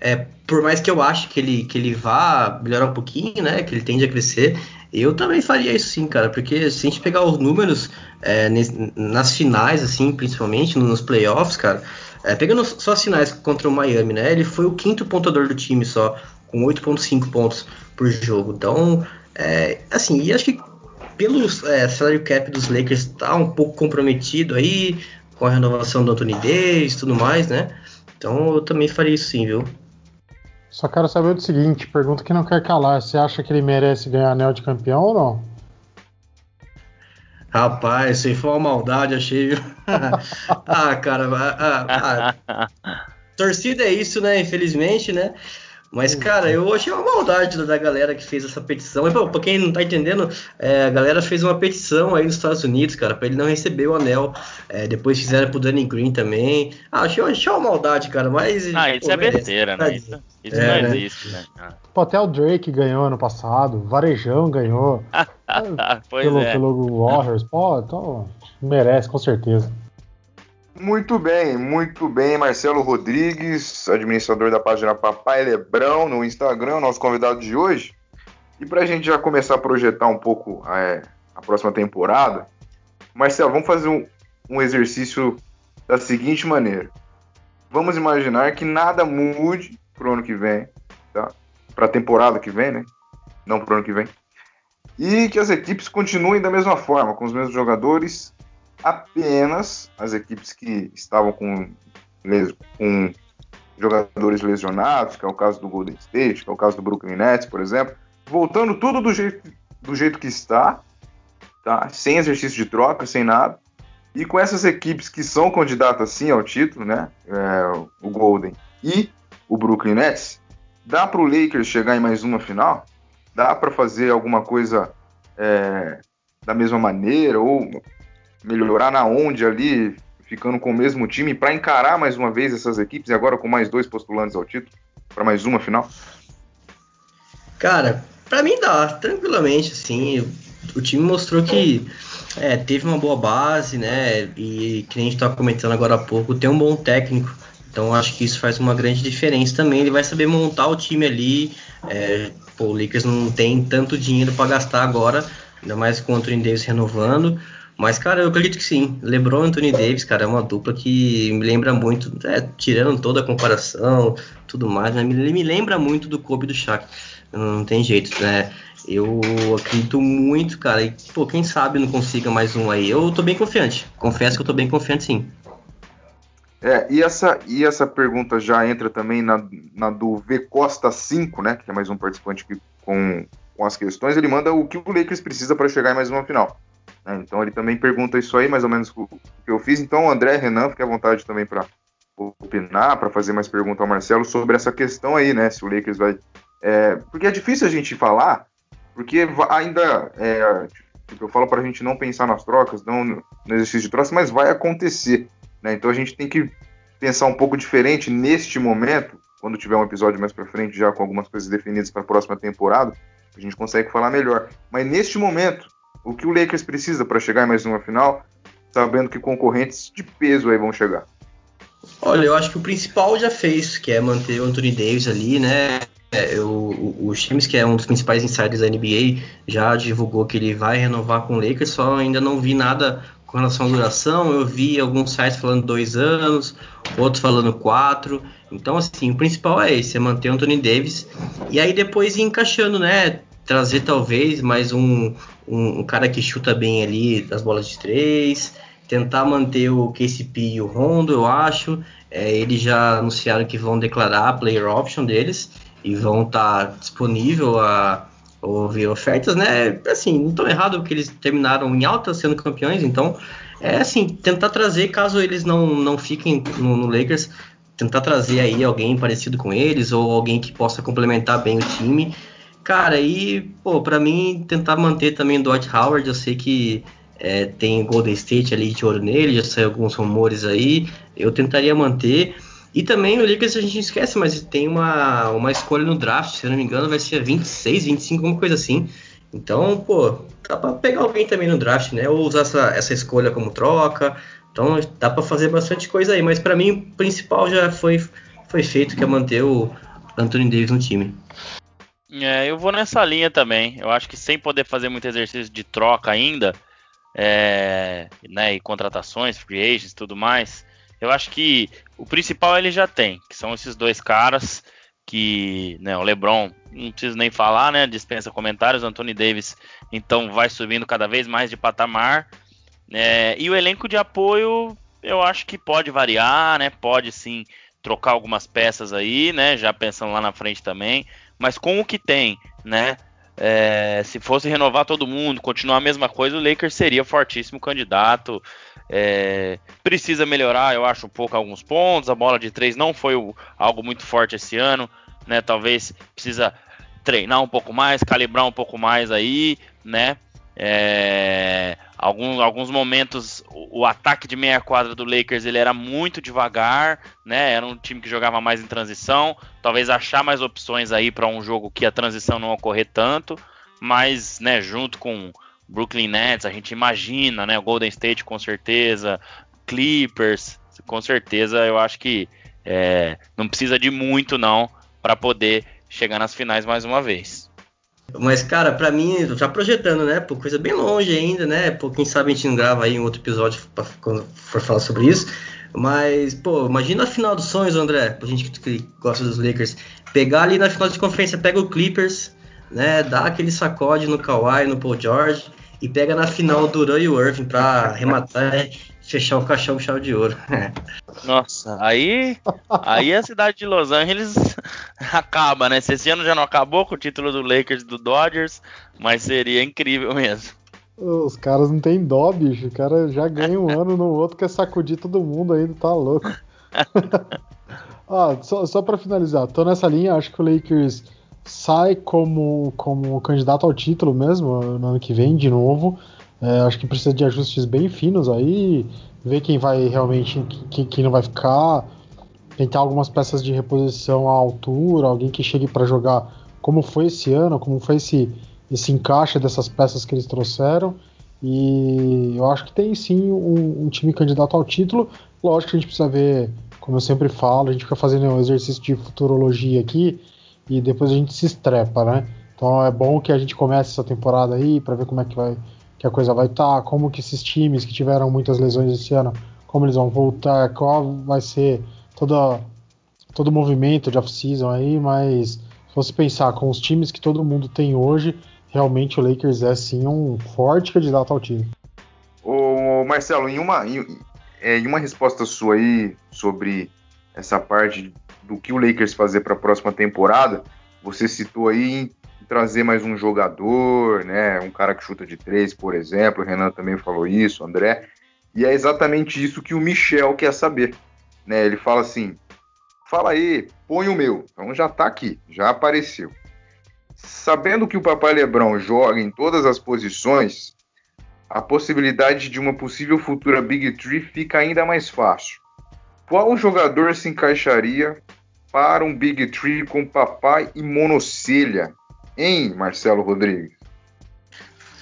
É, por mais que eu ache que ele, que ele vá melhorar um pouquinho, né, que ele tende a crescer, eu também faria isso sim, cara, porque se a gente pegar os números é, nas finais, assim, principalmente nos playoffs, cara, é, pegando só as finais contra o Miami, né, ele foi o quinto pontador do time só, com 8.5 pontos por jogo, então, é, assim, e acho que pelo é, salário cap dos Lakers tá um pouco comprometido aí com a renovação do Anthony Davis e tudo mais, né? Então eu também faria isso sim, viu? Só quero saber o seguinte, pergunta que não quer calar, você acha que ele merece ganhar anel de campeão ou não? Rapaz, se for uma maldade, achei. *laughs* ah, cara, ah, ah, *laughs* torcida é isso, né? Infelizmente, né? Mas, cara, eu achei uma maldade da galera que fez essa petição. E, pô, pra quem não tá entendendo, é, a galera fez uma petição aí nos Estados Unidos, cara, pra ele não receber o anel. É, depois fizeram pro Danny Green também. Ah, achei, achei uma maldade, cara, mas. Ah, isso pô, é besteira, né? Isso, isso é, não né? existe, né? Ah. Pô, até o Drake ganhou ano passado, Varejão ganhou. *laughs* pelo, é. pelo Warriors. Pô, então merece, com certeza. Muito bem, muito bem, Marcelo Rodrigues, administrador da página Papai Lebrão no Instagram, nosso convidado de hoje. E para a gente já começar a projetar um pouco é, a próxima temporada, Marcelo, vamos fazer um, um exercício da seguinte maneira. Vamos imaginar que nada mude pro ano que vem, tá? Para a temporada que vem, né? Não pro ano que vem. E que as equipes continuem da mesma forma, com os mesmos jogadores apenas as equipes que estavam com, com jogadores lesionados, que é o caso do Golden State, que é o caso do Brooklyn Nets, por exemplo, voltando tudo do jeito, do jeito que está, tá? sem exercício de troca, sem nada, e com essas equipes que são candidatas sim ao título, né? É, o Golden e o Brooklyn Nets, dá para o Lakers chegar em mais uma final? Dá para fazer alguma coisa é, da mesma maneira ou melhorar na onde ali, ficando com o mesmo time, para encarar mais uma vez essas equipes e agora com mais dois postulantes ao título, para mais uma final? Cara, para mim dá, tranquilamente, assim. O time mostrou que é, teve uma boa base, né? E que a gente estava comentando agora há pouco, tem um bom técnico Então acho que isso faz uma grande diferença também. Ele vai saber montar o time ali. É, pô, o Lakers não tem tanto dinheiro para gastar agora, ainda mais com o Anthony Davis renovando. Mas, cara, eu acredito que sim. LeBron e Anthony Davis, cara, é uma dupla que me lembra muito, é, tirando toda a comparação, tudo mais, né, me, me lembra muito do Kobe do Shaq. Não tem jeito, né? Eu acredito muito, cara. E, pô, quem sabe não consiga mais um aí. Eu tô bem confiante. Confesso que eu tô bem confiante, sim. É, e essa, e essa pergunta já entra também na, na do V Costa 5, né? Que é mais um participante que, com, com as questões. Ele manda o que o Lakers precisa para chegar em mais uma final. É, então ele também pergunta isso aí, mais ou menos o que eu fiz. Então, André, Renan, fique à vontade também para opinar, para fazer mais perguntas ao Marcelo sobre essa questão aí, né? Se o Lakers vai. É, porque é difícil a gente falar, porque ainda. É, tipo, eu falo para a gente não pensar nas trocas, não no exercício de trocas, mas vai acontecer. Né? Então a gente tem que pensar um pouco diferente neste momento, quando tiver um episódio mais para frente, já com algumas coisas definidas para a próxima temporada, a gente consegue falar melhor. Mas neste momento, o que o Lakers precisa para chegar em mais uma final, sabendo que concorrentes de peso aí vão chegar? Olha, eu acho que o principal já fez, que é manter o Anthony Davis ali, né? É, o, o James, que é um dos principais insiders da NBA, já divulgou que ele vai renovar com o Lakers, só ainda não vi nada com relação à duração. Eu vi alguns sites falando dois anos, outros falando quatro. Então, assim, o principal é esse, é manter o Anthony Davis. E aí depois ir encaixando, né? Trazer talvez mais um, um, um cara que chuta bem ali das bolas de três. Tentar manter o KCP e o Rondo, eu acho. É, eles já anunciaram que vão declarar a player option deles e vão estar tá disponível a ouvir ofertas, né? Assim, não tão errado porque eles terminaram em alta sendo campeões, então é assim, tentar trazer, caso eles não, não fiquem no, no Lakers, tentar trazer aí alguém parecido com eles ou alguém que possa complementar bem o time. Cara, e, pô, pra mim, tentar manter também o Dwight Howard, eu sei que é, tem Golden State ali de olho nele, já saiu alguns rumores aí, eu tentaria manter. E também o Lakers a gente esquece, mas tem uma, uma escolha no draft, se eu não me engano, vai ser 26, 25, alguma coisa assim. Então, pô, dá pra pegar alguém também no draft, né? Ou usar essa, essa escolha como troca. Então dá para fazer bastante coisa aí. Mas para mim o principal já foi, foi feito, que é manter o Anthony Davis no time. É, eu vou nessa linha também. Eu acho que sem poder fazer muito exercício de troca ainda, é, né, e contratações, free agents tudo mais, eu acho que o principal ele já tem, que são esses dois caras que, né, o LeBron, não preciso nem falar, né, dispensa comentários, o Anthony Davis, então vai subindo cada vez mais de patamar, é, e o elenco de apoio, eu acho que pode variar, né, pode sim trocar algumas peças aí, né, já pensando lá na frente também, mas com o que tem, né, é, se fosse renovar todo mundo, continuar a mesma coisa, o Lakers seria fortíssimo candidato. É, precisa melhorar, eu acho, um pouco alguns pontos. A bola de três não foi o, algo muito forte esse ano, né? Talvez precisa treinar um pouco mais, calibrar um pouco mais aí, né? É, alguns, momentos o, o, ataque de meia quadra do Lakers ele era muito devagar, né? Era um time que jogava mais em transição. Talvez achar mais opções aí para um jogo que a transição não ocorrer tanto, mas, né? Junto com Brooklyn Nets, a gente imagina, né? Golden State com certeza, Clippers, com certeza. Eu acho que é, não precisa de muito não para poder chegar nas finais mais uma vez. Mas, cara, para mim, já projetando, né? Por coisa bem longe ainda, né? Por quem sabe a gente não grava aí um outro episódio pra, quando for falar sobre isso. Mas, pô, imagina a final dos sonhos, André, pra gente que, gosta dos Lakers. Pegar ali na final de conferência, pega o Clippers, né? Dá aquele sacode no Kawhi, no Paul George e pega na final o Duran e o Irving pra arrematar e fechar o caixão com chave de ouro. Nossa, aí, aí a cidade de Los Angeles *laughs* acaba, né? Se esse ano já não acabou com o título do Lakers e do Dodgers, mas seria incrível mesmo. Os caras não tem dó, bicho. O cara já ganha um ano no outro, quer sacudir todo mundo ainda, tá louco. *laughs* ah, só, só pra finalizar, tô nessa linha, acho que o Lakers sai como, como candidato ao título mesmo no ano que vem, de novo. É, acho que precisa de ajustes bem finos aí, ver quem vai realmente, quem, quem não vai ficar, tentar algumas peças de reposição à altura, alguém que chegue para jogar como foi esse ano, como foi esse, esse encaixe dessas peças que eles trouxeram. E eu acho que tem sim um, um time candidato ao título. Lógico que a gente precisa ver como eu sempre falo, a gente fica fazendo um exercício de futurologia aqui e depois a gente se estrepa, né? Então é bom que a gente comece essa temporada aí para ver como é que vai que a coisa vai estar, tá, como que esses times que tiveram muitas lesões esse ano, como eles vão voltar, qual vai ser toda todo o movimento de off-season aí, mas se você pensar com os times que todo mundo tem hoje, realmente o Lakers é sim um forte candidato ao time. Ô Marcelo, em uma, em, é, em uma resposta sua aí sobre essa parte do que o Lakers fazer para a próxima temporada, você citou aí trazer mais um jogador, né? Um cara que chuta de três, por exemplo. O Renan também falou isso, o André. E é exatamente isso que o Michel quer saber. Né? Ele fala assim: fala aí, põe o meu. Então já está aqui, já apareceu. Sabendo que o Papai Lebrão joga em todas as posições, a possibilidade de uma possível futura Big Tree fica ainda mais fácil. Qual jogador se encaixaria para um Big Tree com papai e monocelha? Hein, Marcelo Rodrigues?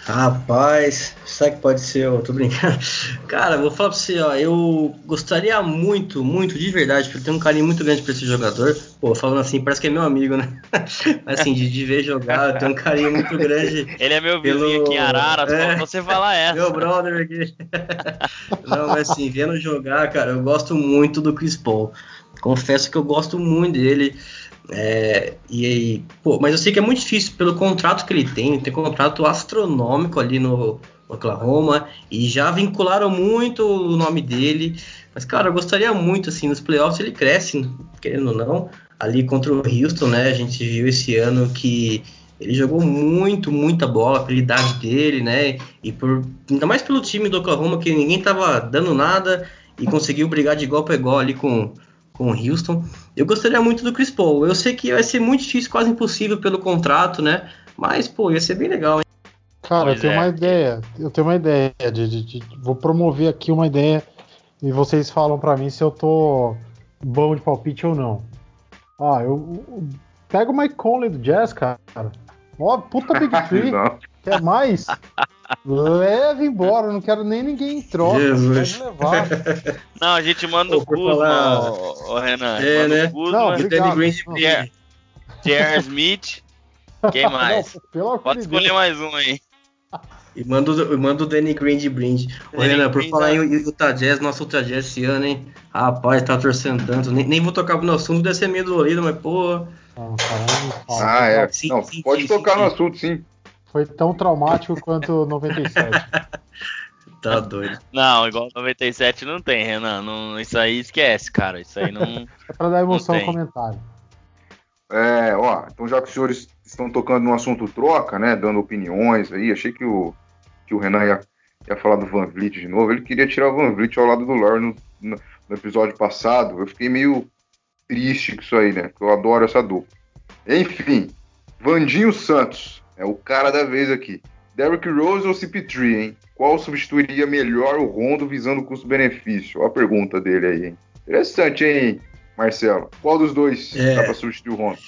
Rapaz, sabe que pode ser? Eu tô brincando. *laughs* Cara, vou falar pra você, ó. Eu gostaria muito, muito, de verdade, porque eu tenho um carinho muito grande pra esse jogador. Pô, falando assim, parece que é meu amigo, né? *laughs* assim, de, de ver jogar, eu tenho um carinho muito grande. *laughs* Ele é meu vizinho pelo... aqui em Araras, é, você fala essa. Meu brother aqui. Não, mas assim, vendo jogar, cara, eu gosto muito do Chris Paul. Confesso que eu gosto muito dele. É, e pô, mas eu sei que é muito difícil pelo contrato que ele tem, tem contrato astronômico ali no Oklahoma e já vincularam muito o nome dele. Mas cara, eu gostaria muito assim nos playoffs ele cresce, querendo ou não, ali contra o Houston, né? A gente viu esse ano que ele jogou muito, muita bola pela idade dele, né? E por ainda mais pelo time do Oklahoma que ninguém tava dando nada e conseguiu brigar de igual para igual ali com com o Houston. Eu gostaria muito do Chris Paul. Eu sei que vai ser muito difícil, quase impossível pelo contrato, né? Mas, pô, ia ser bem legal, hein? Cara, pois eu tenho é. uma ideia. Eu tenho uma ideia de, de, de, vou promover aqui uma ideia e vocês falam para mim se eu tô bom de palpite ou não. Ah, eu, eu pego o Mike Conley do Jazz, cara. Ó, puta Big *laughs* Tree. Quer mais? *laughs* Leve embora, não quero nem ninguém em troca. Jesus. levar. *laughs* Não, a gente manda o Kuzma, falar... ô, Renan. É, manda né? o Kuzma, não, Danny Green J.R. Smith. Quem *laughs* mais? Não, pelo Pode escolher Deus. mais um aí. E manda, manda o Danny Green de brinde. Ô, Renan, por falar em Utah Jazz, nosso Utah Jazz esse ano, hein? Rapaz, tá torcendo tanto. Nem, nem vou tocar no assunto, deve ser meio dolorido, mas pô. Ah, é. Sim, não, sim, pode sim, tocar no assunto, sim. Foi tão traumático quanto 97. *laughs* tá doido. Não, igual 97 não tem, Renan. Não, isso aí esquece, cara. Isso aí não. é pra dar emoção ao comentário. É, ó, então já que os senhores estão tocando no assunto troca, né, dando opiniões aí, achei que o, que o Renan ia, ia falar do Van Vliet de novo, ele queria tirar o Van Vliet ao lado do Lawyer no, no, no, episódio passado, eu fiquei meio triste com isso aí, né, porque eu adoro essa dupla. Enfim, Vandinho Santos, é o cara da vez aqui. Derrick Rose ou CP3, hein? Qual substituiria melhor o Rondo visando custo-benefício? Olha a pergunta dele aí, hein? Interessante, hein, Marcelo? Qual dos dois é... dá pra substituir o Rondo?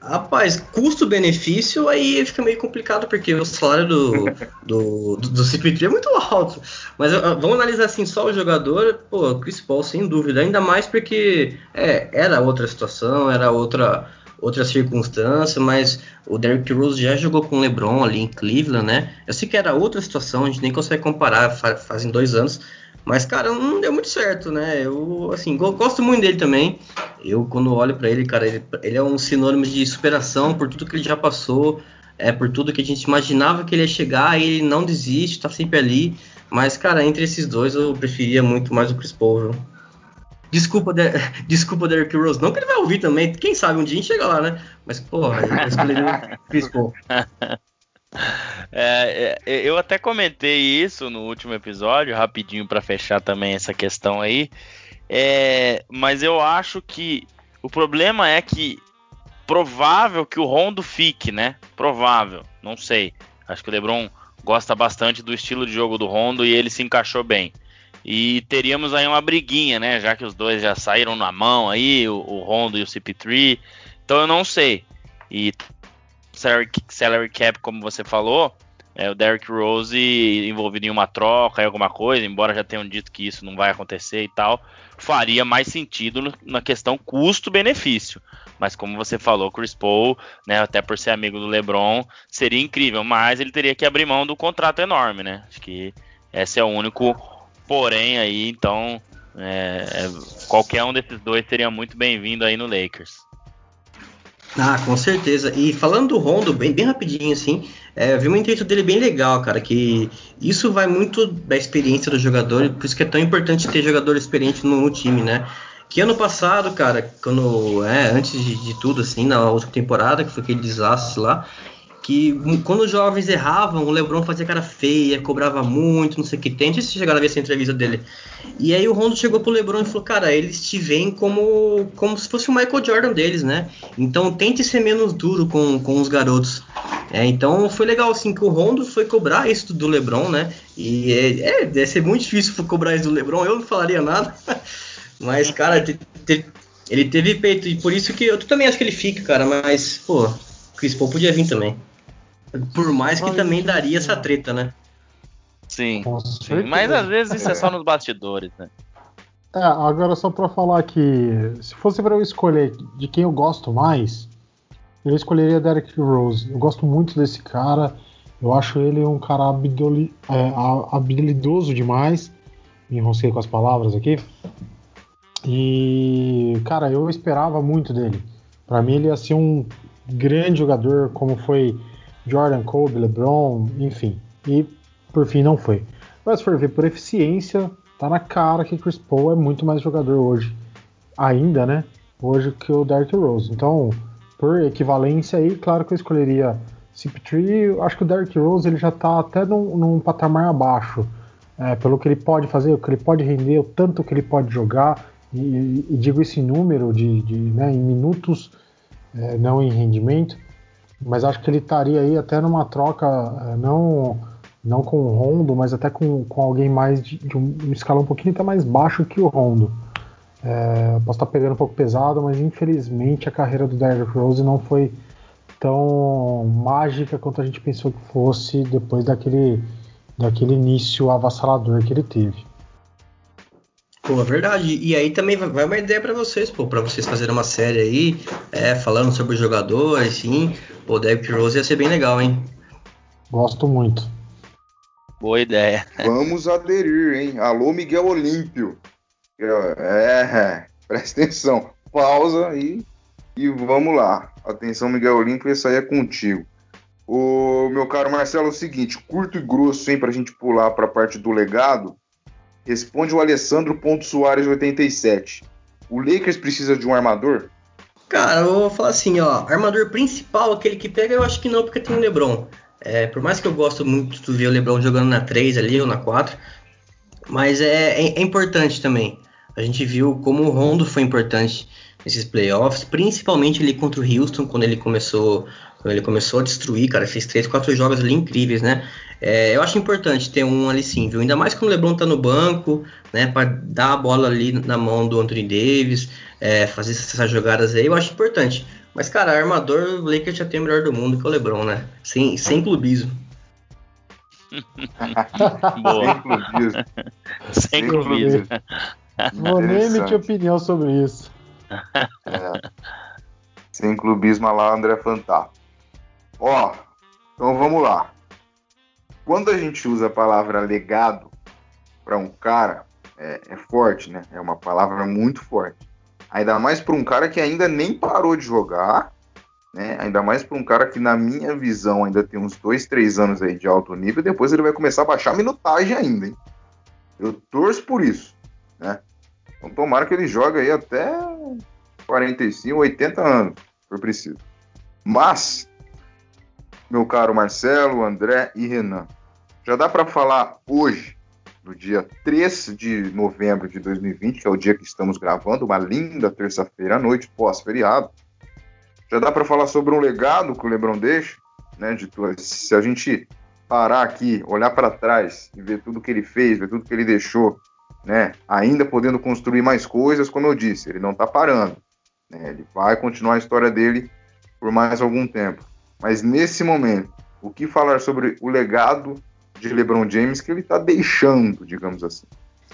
Rapaz, custo-benefício aí fica meio complicado, porque o salário do, *laughs* do, do, do CP3 é muito alto. Mas vamos analisar assim, só o jogador, pô, Chris Paul, sem dúvida. Ainda mais porque é, era outra situação, era outra outra circunstância, mas o Derrick Rose já jogou com o LeBron ali em Cleveland, né? Eu sei que era outra situação, a gente nem consegue comparar, fazem dois anos, mas cara, não deu muito certo, né? Eu assim gosto muito dele também. Eu quando olho para ele, cara, ele, ele, é um sinônimo de superação por tudo que ele já passou, é por tudo que a gente imaginava que ele ia chegar, ele não desiste, tá sempre ali. Mas cara, entre esses dois eu preferia muito mais o Chris Paul, viu? Desculpa, de... *laughs* Desculpa, Derrick Rose. Não que ele vai ouvir também. Quem sabe um dia a gente chega lá, né? Mas, porra, eu escolhi o Chris Paul. É, eu até comentei isso no último episódio, rapidinho para fechar também essa questão aí. É, mas eu acho que o problema é que provável que o Rondo fique, né? Provável, não sei. Acho que o LeBron gosta bastante do estilo de jogo do Rondo e ele se encaixou bem. E teríamos aí uma briguinha, né? Já que os dois já saíram na mão aí, o, o Rondo e o CP3. Então eu não sei. E salary, salary cap, como você falou, é, o Derrick Rose envolvido em uma troca, em alguma coisa, embora já tenham dito que isso não vai acontecer e tal, faria mais sentido no, na questão custo-benefício. Mas como você falou, Chris Paul, né, até por ser amigo do LeBron, seria incrível, mas ele teria que abrir mão do contrato enorme, né? Acho que esse é o único porém aí, então é, é, qualquer um desses dois seria muito bem-vindo aí no Lakers. Ah, com certeza. E falando do Rondo, bem, bem rapidinho assim, é, eu vi uma entrevista dele bem legal, cara, que isso vai muito da experiência do jogador, por isso que é tão importante ter jogador experiente no, no time, né? Que ano passado, cara, quando, é, antes de, de, tudo, assim, na última temporada, que foi aquele desastre lá, que quando os jovens erravam, o LeBron fazia cara feia, cobrava muito, não sei o que sei se chegaram a ver essa entrevista dele. E aí o Rondo chegou pro LeBron e falou: Cara, eles te veem como, como se fosse o Michael Jordan deles, né? Então tente ser menos duro com, com os garotos. É, então foi legal assim que o Rondo foi cobrar isso do LeBron, né? E é, é deve ser muito difícil *laughs* cobrar isso do LeBron. Eu não falaria nada, *laughs* mas cara, te, te, ele teve peito e por isso que eu também acho que ele fica, cara. Mas pô, Chris Paul podia vir também. Por mais que também daria essa treta, né? Sim, sim, mas às vezes isso é só nos bastidores, né? É, agora só para falar que se fosse para eu escolher de quem eu gosto mais, eu escolheria Derek Rose. Eu gosto muito desse cara. Eu acho ele um cara habilidoso, é, habilidoso demais. Me enrosquei com as palavras aqui. E, cara, eu esperava muito dele. Para mim, ele ia ser um grande jogador, como foi Jordan, Kobe, LeBron, enfim. E por fim não foi. Mas se for ver por eficiência, tá na cara que Chris Paul é muito mais jogador hoje, ainda, né? Hoje que o Derrick Rose. Então, por equivalência aí, claro que eu escolheria CP3. Acho que o Derrick Rose ele já tá até num, num patamar abaixo. É, pelo que ele pode fazer, o que ele pode render, o tanto que ele pode jogar, e, e digo isso em número, de, de né, em minutos, é, não em rendimento mas acho que ele estaria aí até numa troca, é, não, não com o Rondo, mas até com, com alguém mais de, de um, um escalão um pouquinho até mais baixo que o Rondo. É, posso estar pegando um pouco pesado, mas infelizmente a carreira do Derrick Rose não foi tão mágica quanto a gente pensou que fosse depois daquele, daquele início avassalador que ele teve. Pô, é verdade. E aí também vai uma ideia para vocês, pô, para vocês fazerem uma série aí, é, falando sobre o jogador, assim. Pô, Derrick Rose ia ser bem legal, hein? Gosto muito. Boa ideia. Vamos aderir, hein? Alô, Miguel Olímpio. É, é, presta atenção. Pausa e, e vamos lá. Atenção, Miguel Olímpio, esse aí é contigo. O meu caro Marcelo, é o seguinte, curto e grosso, hein, pra gente pular pra parte do legado. Responde o Alessandro Soares 87. O Lakers precisa de um armador? Cara, eu vou falar assim, ó, armador principal, aquele que pega, eu acho que não, porque tem o LeBron. É, por mais que eu gosto muito de ver o LeBron jogando na 3 ali ou na 4, mas é, é, é importante também. A gente viu como o Rondo foi importante nesses playoffs, principalmente ali contra o Houston, quando ele começou, quando ele começou a destruir, cara, fez três, quatro jogos ali incríveis, né? É, eu acho importante ter um ali sim, viu? Ainda mais quando o LeBron tá no banco, né, para dar a bola ali na mão do Anthony Davis, é, fazer essas jogadas aí, eu acho importante. Mas, cara, armador, o Lakers já tem o melhor do mundo que é o LeBron, né? Sem, sem clubismo. *laughs* Boa. Sem clubismo. Sem clubismo. Vou nem emitir opinião sobre isso. É. Sem clubismo lá, André Fantástico. Ó, então vamos lá. Quando a gente usa a palavra legado para um cara, é, é, forte, né? É uma palavra muito forte. Ainda mais para um cara que ainda nem parou de jogar, né? Ainda mais para um cara que, na minha visão, ainda tem uns dois, três anos aí de alto nível. Depois ele vai começar a baixar a minutagem ainda, hein? Eu torço por isso, né? Então tomara que ele jogue aí até 45, 80 anos, se for preciso. Mas, meu caro Marcelo, André e Renan, já dá para falar hoje, no dia 3 de novembro de 2020, que é o dia que estamos gravando, uma linda terça-feira à noite, pós-feriado. Já dá para falar sobre um legado que o Lebron deixa, né? De, se a gente parar aqui, olhar para trás e ver tudo que ele fez, ver tudo que ele deixou, né? Ainda podendo construir mais coisas, como eu disse, ele não está parando. Né? Ele vai continuar a história dele por mais algum tempo. Mas nesse momento, O que falar sobre o legado de LeBron James que ele está deixando, digamos assim?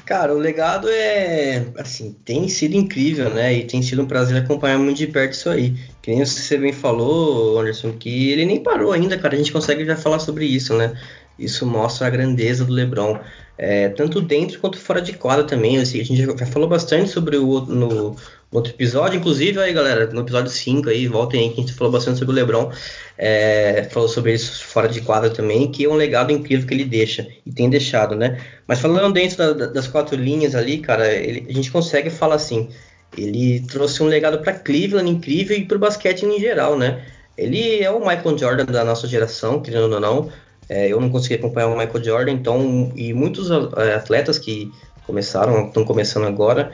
Cara, o legado é, assim, tem sido incrível, né? E tem sido um prazer acompanhar muito de perto isso aí. Que nem você bem falou, Anderson, que ele nem parou ainda, cara. A gente consegue já falar sobre isso, né? Isso mostra a grandeza do LeBron, é, tanto dentro quanto fora de quadra também. Assim, a gente já falou bastante sobre o no, outro episódio, inclusive aí, galera, no episódio 5 aí, voltem aí, que a gente falou bastante sobre o LeBron, é, falou sobre isso fora de quadra também, que é um legado incrível que ele deixa, e tem deixado, né? Mas falando dentro da, das quatro linhas ali, cara, ele, a gente consegue falar assim, ele trouxe um legado para Cleveland incrível e para o basquete em geral, né? Ele é o Michael Jordan da nossa geração, querendo ou não, é, eu não consegui acompanhar o Michael Jordan, então, e muitos é, atletas que começaram, estão começando agora,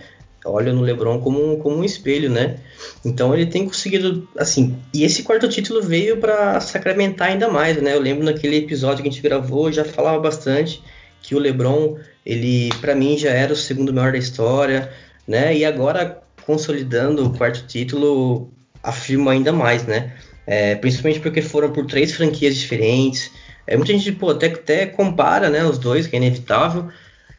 olha no LeBron como um, como um espelho, né? Então ele tem conseguido, assim, e esse quarto título veio para sacramentar ainda mais, né? Eu lembro naquele episódio que a gente gravou, já falava bastante que o LeBron, ele para mim já era o segundo maior da história, né? E agora consolidando o quarto título, afirma ainda mais, né? É, principalmente porque foram por três franquias diferentes. É, muita gente pô, até, até compara né, os dois, que é inevitável,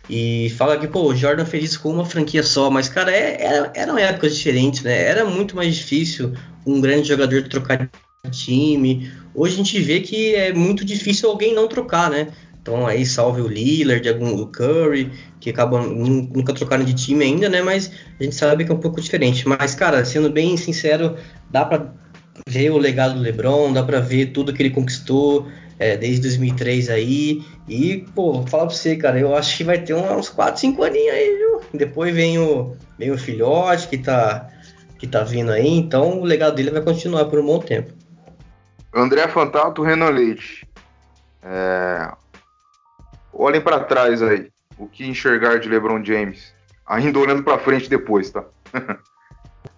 e fala que, pô, o Jordan fez isso com uma franquia só, mas, cara, é, era, eram épocas diferentes, né? Era muito mais difícil um grande jogador trocar de time. Hoje a gente vê que é muito difícil alguém não trocar, né? Então aí salve o Lillard, o Curry, que acabam nunca trocaram de time ainda, né? Mas a gente sabe que é um pouco diferente. Mas, cara, sendo bem sincero, dá para ver o legado do LeBron, dá para ver tudo que ele conquistou é, desde 2003 aí. E, pô, vou falar pra você, cara, eu acho que vai ter uns 4, 5 aninhos aí, viu? Depois vem o, vem o filhote que tá, que tá vindo aí, então o legado dele vai continuar por um bom tempo. André Fantato, Renan Leite. É... Olhem para trás aí. O que enxergar de LeBron James? Ainda olhando para frente depois, tá? *laughs*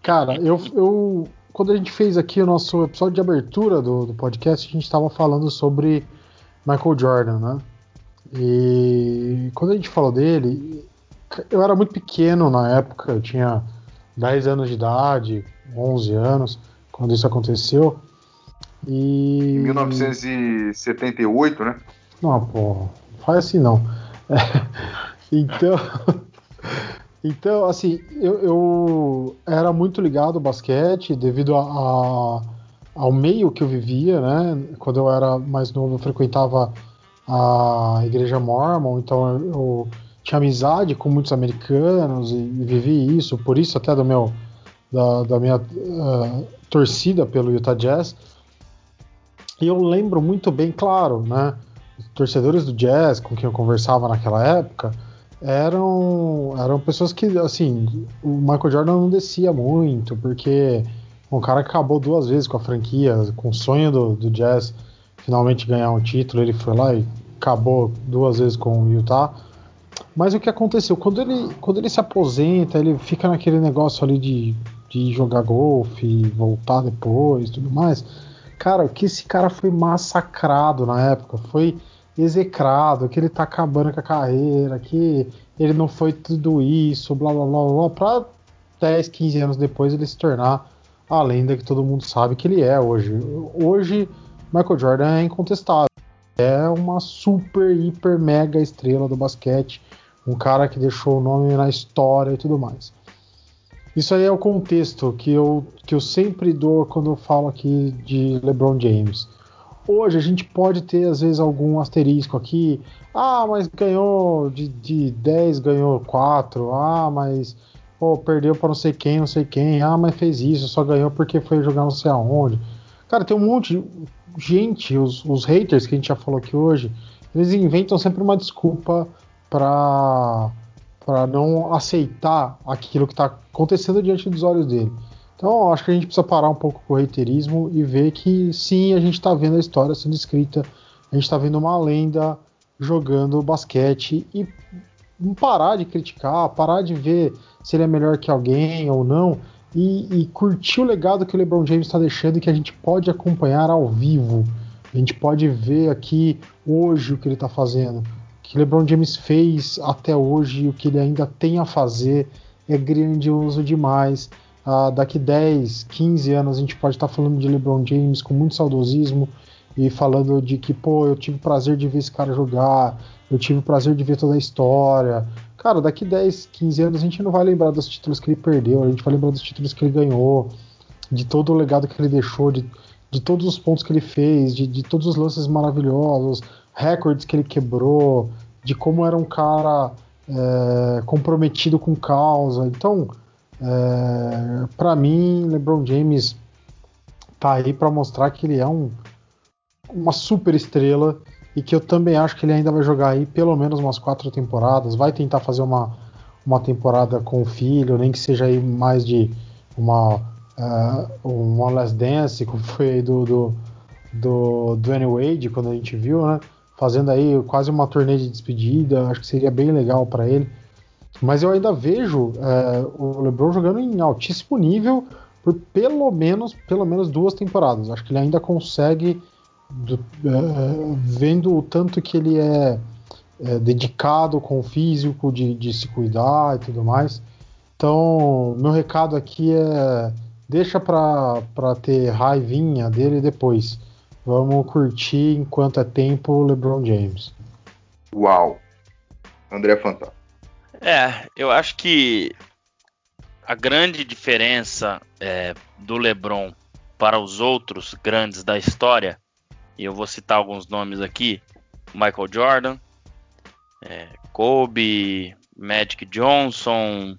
Cara, eu, eu quando a gente fez aqui o nosso episódio de abertura do, do podcast, a gente estava falando sobre Michael Jordan, né? E quando a gente falou dele, eu era muito pequeno na época, eu tinha 10 anos de idade, 11 anos, quando isso aconteceu. E... Em 1978, né? Não, pô, faz assim não. É, *laughs* então, então, assim, eu, eu, era muito ligado ao basquete devido a, a, ao meio que eu vivia, né? Quando eu era mais novo, eu frequentava a igreja mormon, então eu, tinha amizade com muitos americanos e, e, vivi isso, por isso até do meu da, da minha uh, torcida pelo Utah Jazz. E eu lembro muito bem, claro, né? Os torcedores do Jazz com quem eu conversava naquela época eram, eram pessoas que, assim, o Michael Jordan não descia muito, porque um cara que acabou duas vezes com a franquia, com o sonho do, do Jazz finalmente ganhar um título, ele foi lá e acabou duas vezes com o Utah. Mas o que aconteceu? Quando ele, quando ele se aposenta, ele fica naquele negócio ali de, de jogar golfe, voltar depois tudo mais. Cara, o que esse cara foi massacrado na época foi execrado, que ele tá acabando com a carreira, que ele não foi tudo isso, blá blá blá blá, pra 10, 15 anos depois ele se tornar a lenda que todo mundo sabe que ele é hoje. Hoje, Michael Jordan é incontestável. É uma super, hiper, mega estrela do basquete. Um cara que deixou o nome na história e tudo mais. Isso aí é o contexto que eu, que eu sempre dou quando eu falo aqui de LeBron James. Hoje a gente pode ter, às vezes, algum asterisco aqui. Ah, mas ganhou de, de 10, ganhou 4. Ah, mas pô, perdeu para não sei quem, não sei quem. Ah, mas fez isso, só ganhou porque foi jogar não sei aonde. Cara, tem um monte de gente, os, os haters que a gente já falou aqui hoje, eles inventam sempre uma desculpa para para não aceitar aquilo que está acontecendo diante dos olhos dele. Então, acho que a gente precisa parar um pouco com o reiterismo e ver que sim, a gente está vendo a história sendo escrita, a gente está vendo uma lenda jogando basquete e parar de criticar, parar de ver se ele é melhor que alguém ou não e, e curtir o legado que o LeBron James está deixando e que a gente pode acompanhar ao vivo. A gente pode ver aqui hoje o que ele está fazendo. O que LeBron James fez até hoje e o que ele ainda tem a fazer é grandioso demais. Uh, daqui 10, 15 anos a gente pode estar falando de LeBron James com muito saudosismo e, e falando de que, pô, eu tive o prazer de ver esse cara jogar, eu tive o prazer de ver toda a história. Cara, daqui 10, 15 anos a gente não vai lembrar dos títulos que ele perdeu, a gente vai lembrar dos títulos que ele ganhou, de todo o legado que ele deixou, de, de todos os pontos que ele fez, de, de todos os lances maravilhosos, recordes que ele quebrou, de como era um cara é, comprometido com causa. Então, é, para mim, LeBron James tá aí para mostrar que ele é um, uma super estrela e que eu também acho que ele ainda vai jogar aí pelo menos umas quatro temporadas. Vai tentar fazer uma, uma temporada com o filho, nem que seja aí mais de uma, uh, uma Last Dance, como foi aí do, do, do Dwayne Wade, quando a gente viu, né? Fazendo aí quase uma turnê de despedida, acho que seria bem legal para ele. Mas eu ainda vejo uh, o LeBron jogando em altíssimo nível por pelo menos, pelo menos duas temporadas. Acho que ele ainda consegue do, é, vendo o tanto que ele é, é, dedicado com o físico, de, de se cuidar e tudo mais. Então, meu recado aqui é deixa para ter raivinha dele depois. Vamos curtir enquanto é tempo LeBron James. Uau! André Fantasma. É, eu acho que a grande diferença é, do LeBron para os outros grandes da história e eu vou citar alguns nomes aqui: Michael Jordan, é, Kobe, Magic Johnson,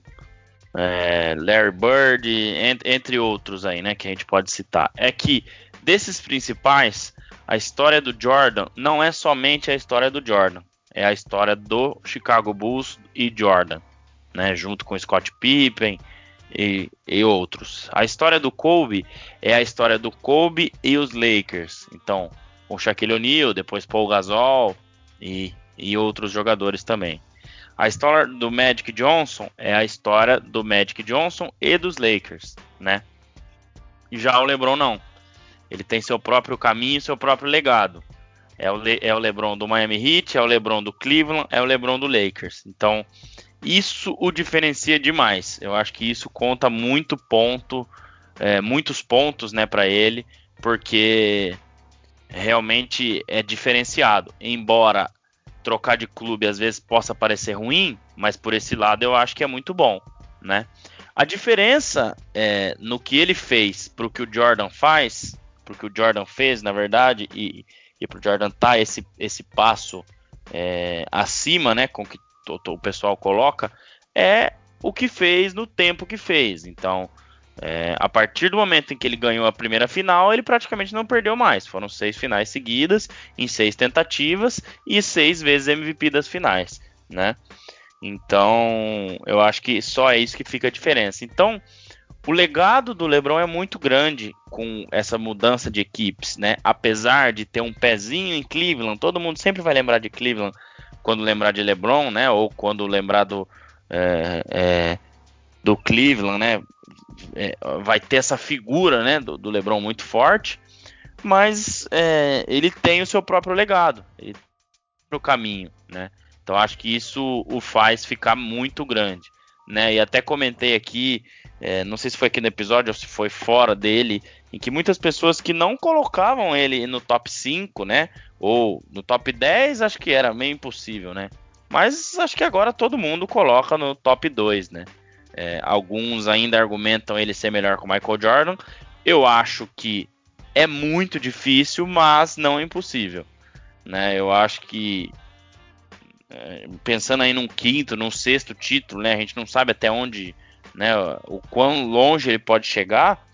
é, Larry Bird, entre, entre outros aí, né, que a gente pode citar. É que desses principais, a história do Jordan não é somente a história do Jordan, é a história do Chicago Bulls e Jordan, né, junto com Scott Pippen e, e, outros. A história do Kobe é a história do Kobe e os Lakers. Então, com Shaquille O'Neal, depois Paul Gasol e, e outros jogadores também. A história do Magic Johnson é a história do Magic Johnson e dos Lakers, né? Já o LeBron não. Ele tem seu próprio caminho, seu próprio legado. É o, Le é o LeBron do Miami Heat, é o LeBron do Cleveland, é o LeBron do Lakers. Então, isso o diferencia demais. Eu acho que isso conta muito ponto, é, muitos pontos, né, para ele, porque realmente é diferenciado. Embora trocar de clube às vezes possa parecer ruim, mas por esse lado eu acho que é muito bom, né? A diferença é, no que ele fez para o que o Jordan faz, para o que o Jordan fez, na verdade, e, e para o Jordan tá esse, esse passo é, acima, né, com que o pessoal coloca, é o que fez no tempo que fez. Então, é, a partir do momento em que ele ganhou a primeira final, ele praticamente não perdeu mais. Foram seis finais seguidas, em seis tentativas e seis vezes MVP das finais, né? Então, eu acho que só é isso que fica a diferença. Então, o legado do LeBron é muito grande com essa mudança de equipes, né? Apesar de ter um pezinho em Cleveland, todo mundo sempre vai lembrar de Cleveland quando lembrar de LeBron, né? Ou quando lembrar do é, é, do Cleveland, né? é, vai ter essa figura né, do, do LeBron muito forte, mas é, ele tem o seu próprio legado, ele tem o caminho, né? Então acho que isso o faz ficar muito grande, né? E até comentei aqui, é, não sei se foi aqui no episódio ou se foi fora dele, em que muitas pessoas que não colocavam ele no top 5, né? Ou no top 10, acho que era meio impossível, né? Mas acho que agora todo mundo coloca no top 2, né? É, alguns ainda argumentam ele ser melhor que o Michael Jordan. Eu acho que é muito difícil, mas não impossível. Né? Eu acho que é, pensando aí num quinto, num sexto título, né? A gente não sabe até onde, né? O quão longe ele pode chegar.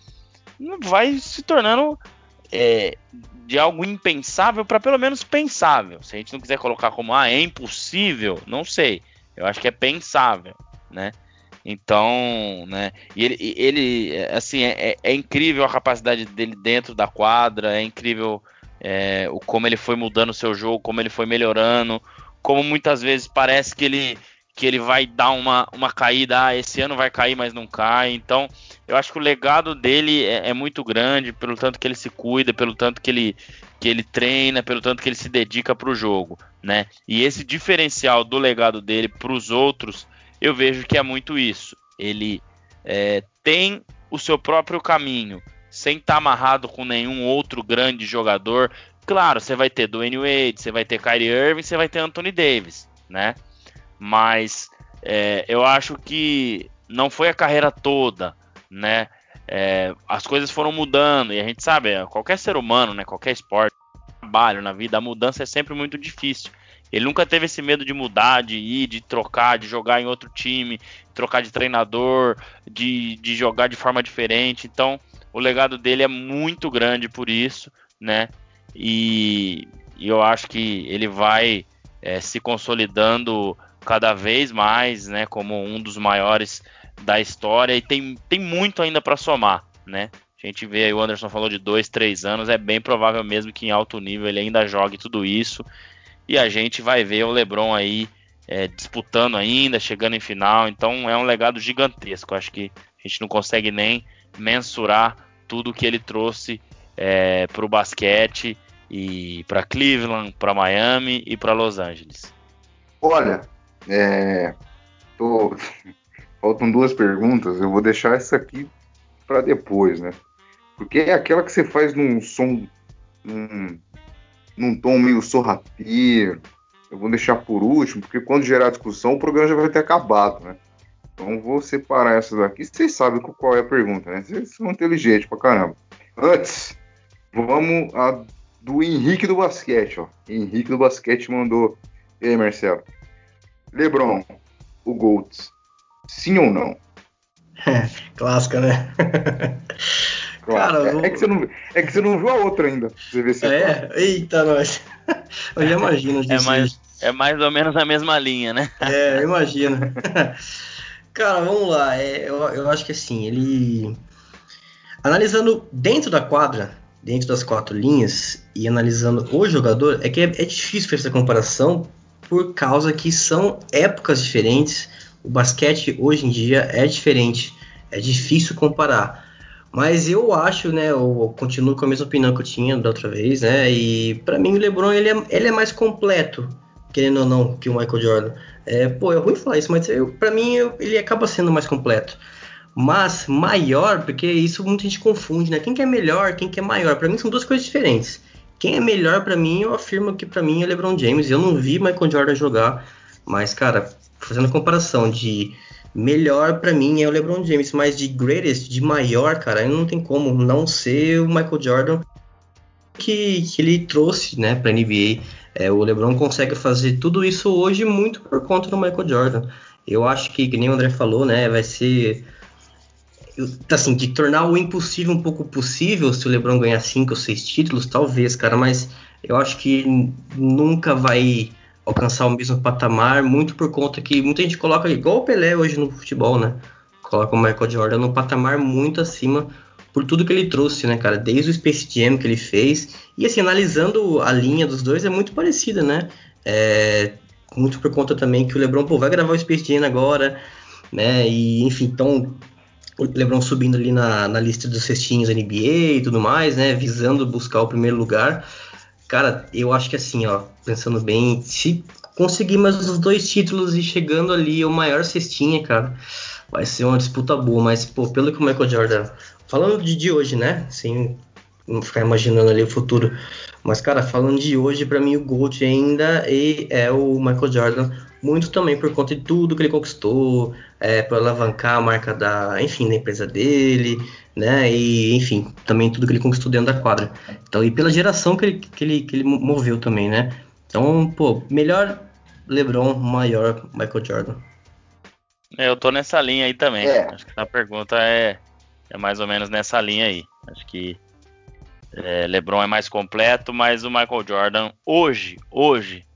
Vai se tornando é, de algo impensável para pelo menos pensável. Se a gente não quiser colocar como ah é impossível, não sei. Eu acho que é pensável, né? Então, né? E ele, ele assim, é, é, incrível a capacidade dele dentro da quadra, é incrível é, o como ele foi mudando o seu jogo, como ele foi melhorando, como muitas vezes parece que ele que ele vai dar uma, uma caída, ah, esse ano vai cair, mas não cai. Então, eu acho que o legado dele é, é muito grande, pelo tanto que ele se cuida, pelo tanto que ele, que ele treina, pelo tanto que ele se dedica para o jogo, né? E esse diferencial do legado dele para os outros eu vejo que é muito isso. Ele é, tem o seu próprio caminho, sem estar tá amarrado com nenhum outro grande jogador, claro, você vai ter Dwayne Wade, você vai ter Kyrie Irving, você vai ter Anthony Davis, né? Mas é, eu acho que não foi a carreira toda, né? É, as coisas foram mudando e a gente sabe, qualquer ser humano, né? Qualquer esporte, trabalho na vida, a mudança é sempre muito difícil. Ele nunca teve esse medo de mudar, de ir, de trocar, de jogar em outro time, trocar de treinador, de, de jogar de forma diferente. Então, o legado dele é muito grande por isso, né? E, e eu acho que ele vai é, se consolidando cada vez mais, né? Como um dos maiores da história e tem, tem muito ainda para somar, né? A gente vê aí, o Anderson falou de dois, três anos, é bem provável mesmo que em alto nível ele ainda jogue tudo isso e a gente vai ver o LeBron aí é, disputando ainda, chegando em final. Então é um legado gigantesco. Acho que a gente não consegue nem mensurar tudo que ele trouxe é, para o basquete e para Cleveland, para Miami e para Los Angeles. Olha, é, tô... *laughs* faltam duas perguntas. Eu vou deixar essa aqui para depois, né? Porque é aquela que você faz num som, num, num tom meio sorrateiro. Eu vou deixar por último, porque quando gerar discussão, o programa já vai ter acabado, né? Então vou separar essas daqui. Vocês sabem qual é a pergunta, né? Vocês são inteligentes pra caramba. Antes, vamos a do Henrique do basquete, ó. Henrique do basquete mandou. E aí, Marcelo? Lebron, o Golds, sim ou não? Clássica, né? Cara, é, é, que você não, é que você não viu a outra ainda. Você vê se é, é eita, nós. Eu já imagino. É mais, é mais ou menos a mesma linha, né? É, eu imagino. Cara, vamos lá. É, eu, eu acho que assim, ele. Analisando dentro da quadra, dentro das quatro linhas, e analisando o jogador, é que é, é difícil fazer essa comparação por causa que são épocas diferentes. O basquete hoje em dia é diferente. É difícil comparar. Mas eu acho, né, eu continuo com a mesma opinião que eu tinha da outra vez, né, e para mim o LeBron, ele é, ele é mais completo, querendo ou não, que o Michael Jordan. É, pô, é ruim falar isso, mas para mim eu, ele acaba sendo mais completo. Mas maior, porque isso muita gente confunde, né, quem que é melhor, quem que é maior, para mim são duas coisas diferentes. Quem é melhor para mim, eu afirmo que para mim é LeBron James, eu não vi Michael Jordan jogar, mas, cara, fazendo comparação de melhor para mim é o LeBron James, mas de greatest, de maior, cara, não tem como não ser o Michael Jordan que, que ele trouxe, né, para NBA. É, o LeBron consegue fazer tudo isso hoje muito por conta do Michael Jordan. Eu acho que, que nem o André falou, né, vai ser assim, de tornar o impossível um pouco possível se o LeBron ganhar cinco ou seis títulos, talvez, cara, mas eu acho que nunca vai alcançar o mesmo patamar, muito por conta que muita gente coloca, igual o Pelé hoje no futebol, né? Coloca o Michael Jordan no patamar muito acima por tudo que ele trouxe, né, cara? Desde o Space Jam que ele fez. E assim, analisando a linha dos dois, é muito parecida, né? É, muito por conta também que o LeBron pô, vai gravar o Space Jam agora, né? E enfim, então LeBron subindo ali na, na lista dos cestinhos NBA e tudo mais, né? Visando buscar o primeiro lugar. Cara, eu acho que assim, ó, pensando bem, se conseguir mais os dois títulos e chegando ali o maior cestinha, cara, vai ser uma disputa boa. Mas, pô, pelo que o Michael Jordan. Falando de, de hoje, né? Sem ficar imaginando ali o futuro. Mas, cara, falando de hoje, para mim o Gold ainda é o Michael Jordan. Muito também por conta de tudo que ele conquistou, é, para alavancar a marca da, enfim, da empresa dele, né? E, enfim, também tudo que ele conquistou dentro da quadra. Então, e pela geração que ele, que ele, que ele moveu também, né? Então, pô, melhor LeBron, maior Michael Jordan. Eu tô nessa linha aí também. É. Acho que a pergunta é, é mais ou menos nessa linha aí. Acho que é, LeBron é mais completo, mas o Michael Jordan hoje, hoje,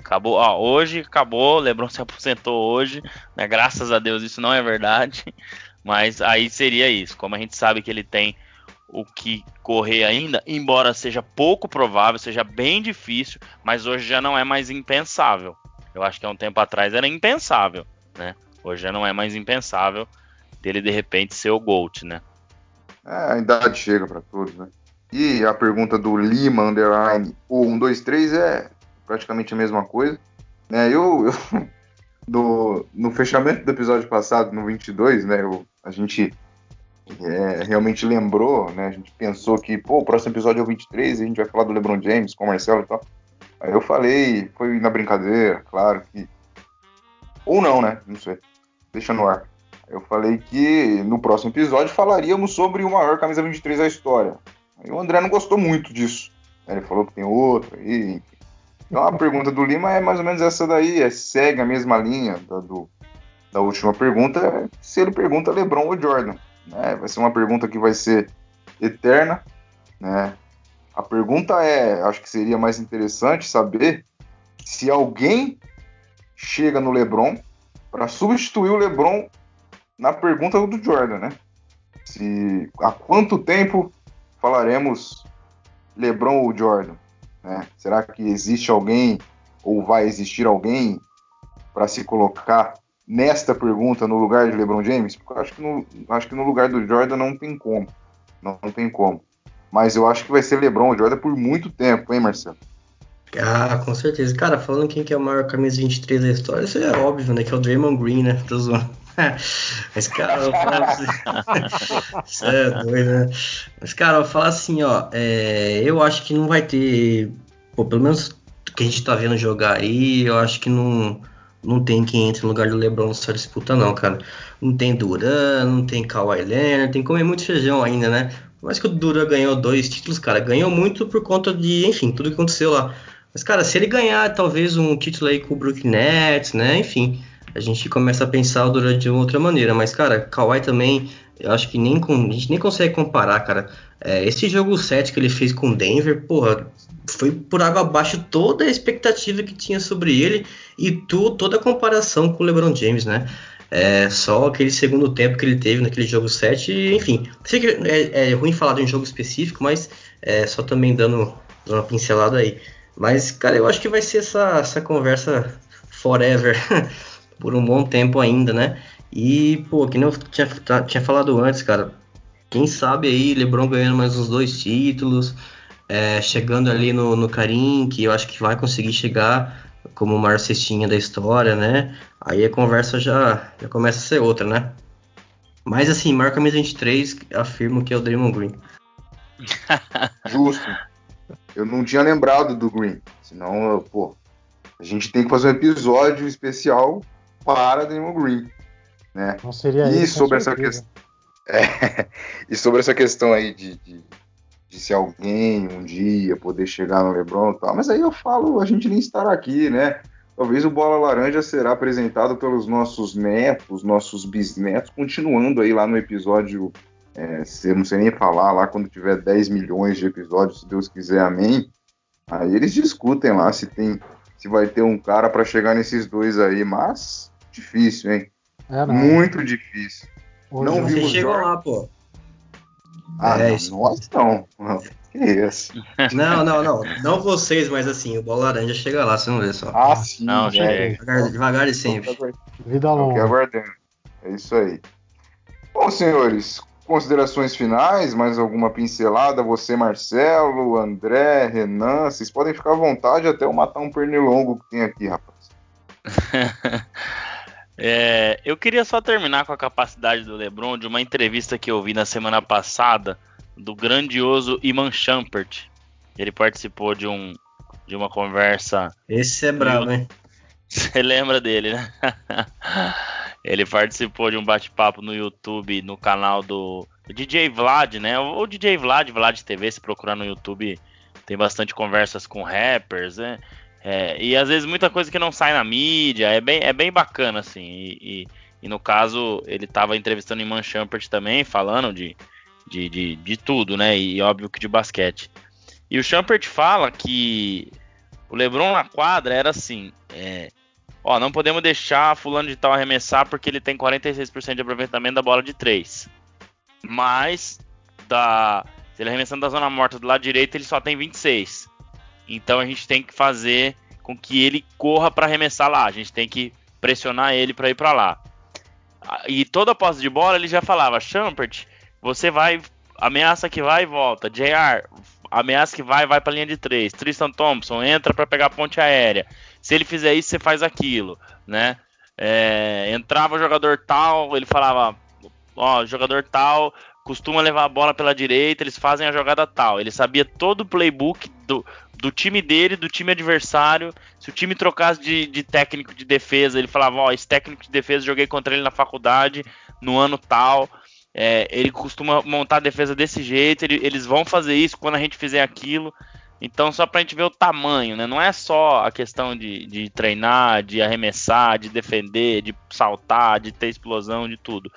acabou. Ó, hoje acabou. LeBron se aposentou hoje. Né? Graças a Deus isso não é verdade. *laughs* Mas aí seria isso. Como a gente sabe que ele tem o que correr ainda, embora seja pouco provável, seja bem difícil, mas hoje já não é mais impensável. Eu acho que há um tempo atrás era impensável, né? Hoje já não é mais impensável dele de repente ser o GOAT, né? É, a idade chega para todos, né? E a pergunta do Lima Underline o 123 é praticamente a mesma coisa. Né? Eu, eu *laughs* no fechamento do episódio passado, no 22, né, eu, a gente é, realmente lembrou, né? A gente pensou que, pô, o próximo episódio é o 23 e a gente vai falar do LeBron James com o Marcelo e tal. Aí eu falei, foi na brincadeira, claro que. Ou não, né? Não sei. Deixa no ar. Eu falei que no próximo episódio falaríamos sobre o maior camisa 23 da história. Aí o André não gostou muito disso. Ele falou que tem outro aí. Então a pergunta do Lima é mais ou menos essa daí, é segue a mesma linha da, do, da última pergunta, se ele pergunta LeBron ou Jordan. Né? Vai ser uma pergunta que vai ser eterna. Né? A pergunta é, acho que seria mais interessante saber se alguém chega no LeBron para substituir o LeBron na pergunta do Jordan, né? Se há quanto tempo falaremos LeBron ou Jordan? Né? Será que existe alguém ou vai existir alguém para se colocar nesta pergunta no lugar de LeBron James? Porque eu acho que no, acho que no lugar do Jordan não tem como. Não, não tem como. Mas eu acho que vai ser LeBron ou Jordan por muito tempo, hein, Marcelo? Ah, com certeza. Cara, falando quem que é o maior camisa 23 da história, isso é óbvio, né? Que é o Draymond Green, né? Tô zoando. *laughs* Mas, cara, eu falo assim. *laughs* É doido, né? Mas, cara, eu falo assim, ó. É, eu acho que não vai ter. Pô, pelo menos o que a gente tá vendo jogar aí, eu acho que não, não tem quem entre no lugar do LeBron nessa disputa, não, cara. Não tem Duran, não tem Kawhi Leonard, tem que comer muito feijão ainda, né? Mas que o Duran ganhou dois títulos, cara, ganhou muito por conta de, enfim, tudo que aconteceu lá. Mas, cara, se ele ganhar talvez um título aí com o Brooklyn Nets, né? Enfim, a gente começa a pensar de outra maneira. Mas, cara, Kawhi também, eu acho que nem com, a gente nem consegue comparar, cara. É, esse jogo 7 que ele fez com Denver, porra, foi por água abaixo toda a expectativa que tinha sobre ele e tu, toda a comparação com o LeBron James, né? É, só aquele segundo tempo que ele teve naquele jogo 7, enfim. Sei que é, é ruim falar de um jogo específico, mas é, só também dando uma pincelada aí. Mas, cara, eu acho que vai ser essa, essa conversa forever *laughs* por um bom tempo ainda, né? E, pô, que nem eu tinha, tinha falado antes, cara, quem sabe aí LeBron ganhando mais uns dois títulos, é, chegando ali no, no Karim, que eu acho que vai conseguir chegar como o maior cestinha da história, né? Aí a conversa já, já começa a ser outra, né? Mas assim, marca 23, afirmo que é o Draymond Green. *laughs* Justo. Eu não tinha lembrado do Green. Senão, pô, a gente tem que fazer um episódio especial para Draymond Green. Né? Não seria e sobre essa questão. *laughs* É, e sobre essa questão aí de, de, de, se alguém um dia poder chegar no LeBron e tal, mas aí eu falo, a gente nem estará aqui, né? Talvez o Bola Laranja será apresentado pelos nossos netos, nossos bisnetos, continuando aí lá no episódio é, eu não sei nem falar lá quando tiver 10 milhões de episódios, se Deus quiser, amém. Aí eles discutem lá se tem, se vai ter um cara para chegar nesses dois aí, mas difícil, hein? É, Muito difícil. Hoje não vimos chegou lá, pô. Ah, é, não, nós não. Que isso? *laughs* Não, não, não. Não vocês, mas assim, o Bola Laranja chega lá, você não vê só. Ah, sim. Não, é. Devagar, devagar e sempre. Vida longa. aguardando. É isso aí. Bom, senhores, Considerações finais, mais alguma pincelada? Você, Marcelo, André, Renan, vocês podem ficar à vontade até eu matar um pernilongo que tem aqui, rapaz. *laughs* é, eu queria só terminar com a capacidade do LeBron de uma entrevista que eu vi na semana passada do grandioso Iman Shumpert. Ele participou de um de uma conversa. Esse é brabo, hein? *laughs* Você lembra dele, né? *laughs* Ele participou de um bate-papo no YouTube, no canal do DJ Vlad, né? O DJ Vlad, Vlad TV, se procurar no YouTube, tem bastante conversas com rappers, né? É, e às vezes muita coisa que não sai na mídia, é bem, é bem bacana, assim. E, e, e no caso, ele estava entrevistando Iman Shumpert também, falando de, de, de, de, tudo, né? E óbvio que de basquete. E o Shumpert fala que o LeBron na quadra era assim: é, Ó, não podemos deixar fulano de tal arremessar porque ele tem 46% de aproveitamento da bola de 3. Mas da, se ele arremessando da zona morta do lado direito, ele só tem 26. Então a gente tem que fazer com que ele corra para arremessar lá. A gente tem que pressionar ele para ir para lá. E toda a posse de bola ele já falava: Champert, você vai, ameaça que vai e volta. JR, ameaça que vai, vai para linha de 3. Tristan Thompson entra para pegar a ponte aérea. Se ele fizer isso, você faz aquilo, né? É, entrava o jogador tal, ele falava, ó, jogador tal costuma levar a bola pela direita, eles fazem a jogada tal. Ele sabia todo o playbook do, do time dele, do time adversário. Se o time trocasse de, de técnico de defesa, ele falava: Ó, esse técnico de defesa joguei contra ele na faculdade, no ano tal. É, ele costuma montar a defesa desse jeito, ele, eles vão fazer isso quando a gente fizer aquilo. Então, só para a gente ver o tamanho, né? Não é só a questão de, de treinar, de arremessar, de defender, de saltar, de ter explosão, de tudo.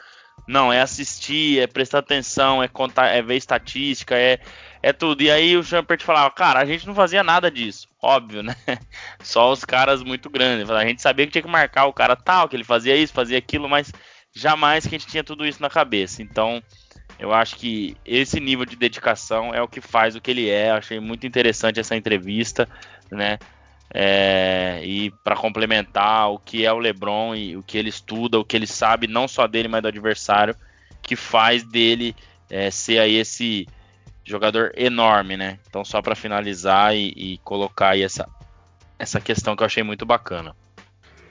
Não, é assistir, é prestar atenção, é contar, é ver estatística, é, é tudo. E aí o Champert falava, cara, a gente não fazia nada disso, óbvio, né? *laughs* Só os caras muito grandes. A gente sabia que tinha que marcar o cara tal, que ele fazia isso, fazia aquilo, mas jamais que a gente tinha tudo isso na cabeça. Então, eu acho que esse nível de dedicação é o que faz o que ele é. Eu achei muito interessante essa entrevista, né? É, e para complementar o que é o LeBron e o que ele estuda, o que ele sabe, não só dele, mas do adversário, que faz dele é, ser aí esse jogador enorme, né? Então, só para finalizar e, e, colocar aí essa, essa questão que eu achei muito bacana.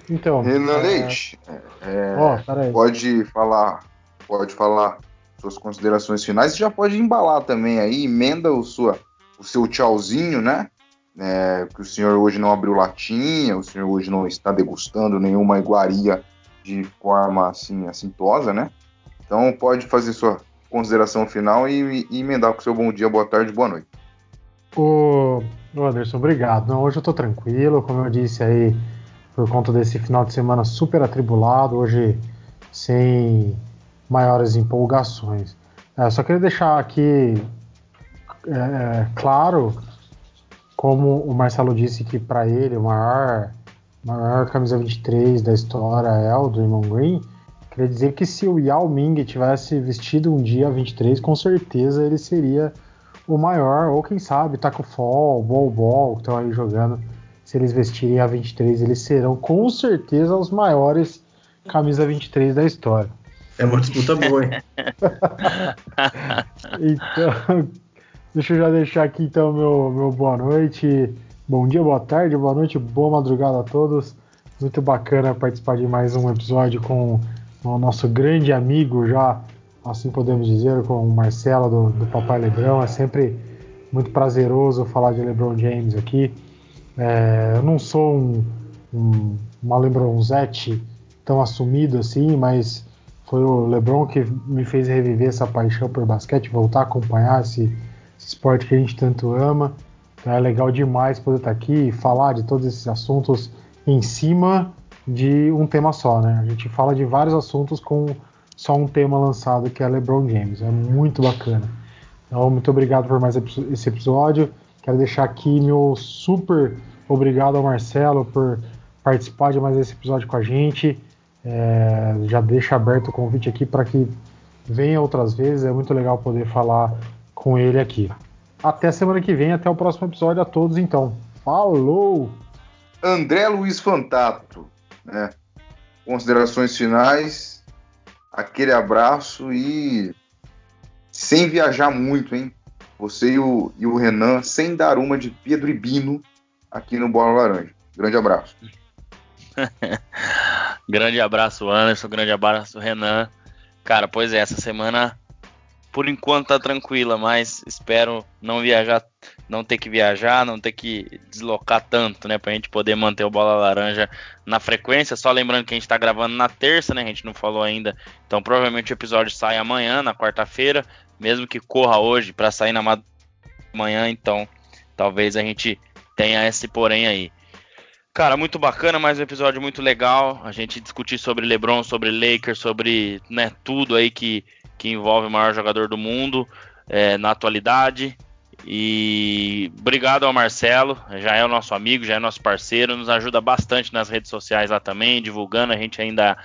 Então, Renan é... Leite, é, oh, pode falar, pode falar suas considerações finais e já pode embalar também aí, emenda o, sua, o seu tchauzinho, né? É, que o senhor hoje não abriu latinha, o senhor hoje não está degustando nenhuma iguaria de forma assim assintosa, né? Então pode fazer sua consideração final e, e emendar com o seu bom dia, boa tarde, boa noite. Ô, Anderson, obrigado. Não, hoje eu estou tranquilo, como eu disse aí, por conta desse final de semana super atribulado, hoje sem maiores empolgações. É, só queria deixar aqui é, é claro como o Marcelo disse que para ele o maior, maior camisa 23 da história é o Draymond Green, queria dizer que se o Yao Ming tivesse vestido um dia 23, com certeza ele seria o maior, ou quem sabe Taco Fall, Bol Bol, que estão aí jogando, se eles vestirem a 23, eles serão com certeza os maiores camisa 23 da história. É uma disputa boa, hein? *laughs* então, Deixa eu já deixar aqui então meu, meu boa noite, bom dia, boa tarde, boa noite, boa madrugada a todos. Muito bacana participar de mais um episódio com o nosso grande amigo, já assim podemos dizer, com o Marcelo do, do Papai Lebrão. É sempre muito prazeroso falar de LeBron James aqui. É, eu não sou um, um, uma LeBronzete tão assumido assim, mas foi o LeBron que me fez reviver essa paixão por basquete, voltar a acompanhar esse esporte que a gente tanto ama. Então é legal demais poder estar aqui e falar de todos esses assuntos em cima de um tema só, né? A gente fala de vários assuntos com só um tema lançado que é LeBron James. É muito bacana. Então, muito obrigado por mais esse episódio. Quero deixar aqui meu super obrigado ao Marcelo por participar de mais esse episódio com a gente. É, já deixa aberto o convite aqui para que venha outras vezes. É muito legal poder falar com ele aqui. Até semana que vem, até o próximo episódio a todos então. Falou! André Luiz Fantato, né? Considerações finais, aquele abraço e sem viajar muito, hein? Você e o, e o Renan, sem dar uma de Pedro e Bino aqui no Bola Laranja. Grande abraço. *laughs* grande abraço, Anderson. Grande abraço, Renan. Cara, pois é, essa semana por enquanto tá tranquila, mas espero não viajar, não ter que viajar, não ter que deslocar tanto, né, pra gente poder manter o Bola Laranja na frequência. Só lembrando que a gente tá gravando na terça, né, a gente não falou ainda. Então provavelmente o episódio sai amanhã, na quarta-feira, mesmo que corra hoje para sair na manhã, então talvez a gente tenha esse porém aí. Cara, muito bacana, mais um episódio muito legal. A gente discutir sobre LeBron, sobre Lakers, sobre né, tudo aí que que envolve o maior jogador do mundo é, na atualidade. E obrigado ao Marcelo, já é o nosso amigo, já é nosso parceiro, nos ajuda bastante nas redes sociais lá também, divulgando. A gente ainda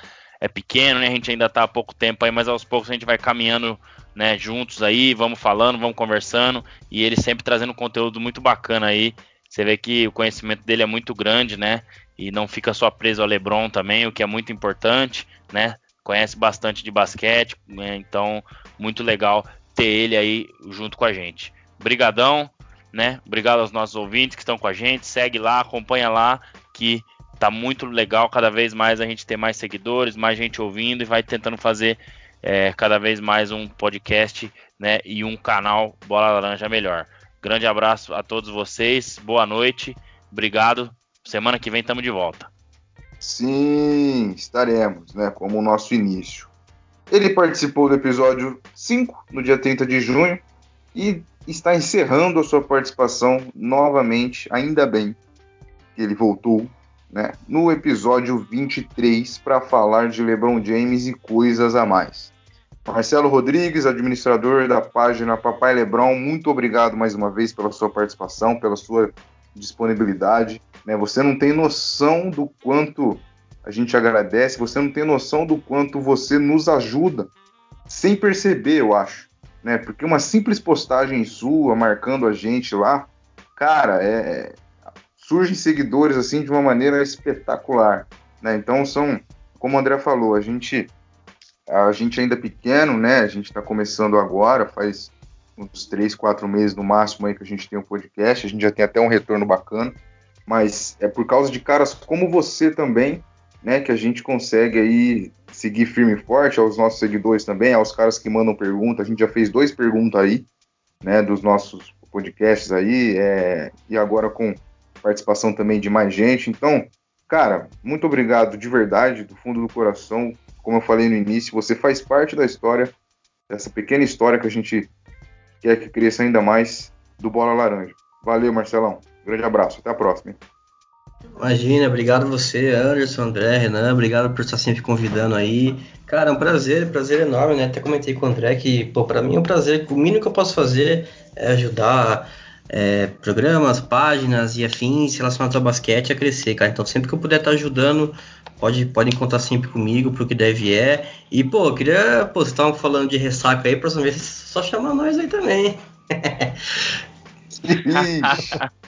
é pequeno, né? A gente ainda está há pouco tempo aí, mas aos poucos a gente vai caminhando né, juntos aí, vamos falando, vamos conversando, e ele sempre trazendo conteúdo muito bacana aí. Você vê que o conhecimento dele é muito grande, né? E não fica só preso ao LeBron também, o que é muito importante, né? conhece bastante de basquete, né? então muito legal ter ele aí junto com a gente. Brigadão, né? Obrigado aos nossos ouvintes que estão com a gente. Segue lá, acompanha lá, que tá muito legal. Cada vez mais a gente tem mais seguidores, mais gente ouvindo e vai tentando fazer é, cada vez mais um podcast né, e um canal Bola Laranja melhor. Grande abraço a todos vocês, boa noite, obrigado. Semana que vem estamos de volta. Sim, estaremos, né? Como o nosso início. Ele participou do episódio 5, no dia 30 de junho, e está encerrando a sua participação novamente, ainda bem que ele voltou, né, no episódio 23 para falar de LeBron James e coisas a mais. Marcelo Rodrigues, administrador da página Papai Lebron, muito obrigado mais uma vez pela sua participação, pela sua disponibilidade. Né? Você não tem noção do quanto a gente agradece, você não tem noção do quanto você nos ajuda, sem perceber, eu acho né? Porque uma simples postagem sua marcando a gente lá, cara, é, surgem seguidores assim de uma maneira espetacular, né? Então são, como o André falou, a gente a gente ainda é pequeno, né? A gente está começando agora, faz uns três, quatro meses no máximo aí que a gente tem um podcast, a gente já tem até um retorno bacana, mas é por causa de caras como você também, né, que a gente consegue aí seguir firme e forte, aos nossos seguidores também, aos caras que mandam perguntas. A gente já fez dois perguntas aí, né, dos nossos podcasts aí, é, e agora com participação também de mais gente. Então, cara, muito obrigado de verdade, do fundo do coração. Como eu falei no início, você faz parte da história, dessa pequena história que a gente quer que cresça ainda mais do Bola Laranja. Valeu, Marcelão. Grande abraço. Até a próxima. Imagina, obrigado você, Anderson, André, Renan, obrigado por estar sempre convidando aí. Cara, é um prazer, prazer enorme, né? Até comentei com o André que, pô, pra mim é um prazer, o mínimo que eu posso fazer é ajudar é, programas, páginas e afins relacionados ao basquete a crescer, cara. Então sempre que eu puder estar ajudando, pode, podem contar sempre comigo pro que deve é. E, pô, eu queria, pô, vocês estavam falando de ressaca aí, próxima vez só chamar nós aí também. *laughs*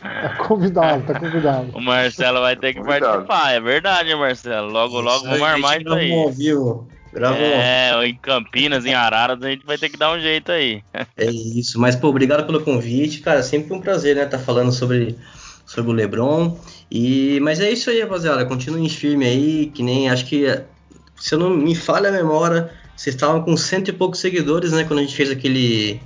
tá convidado, tá convidado. O Marcelo vai ter que convidado. participar, é verdade, Marcelo. Logo, logo vamos armar isso aí. Gravou. É, em Campinas, em Araras, a gente vai ter que dar um jeito aí. É isso, mas pô, obrigado pelo convite, cara. Sempre um prazer, né, estar tá falando sobre, sobre o Lebron. E, mas é isso aí, rapaziada. Continuem firme aí, que nem acho que se eu não me falha a memória, vocês estavam com cento e poucos seguidores, né, quando a gente fez aquele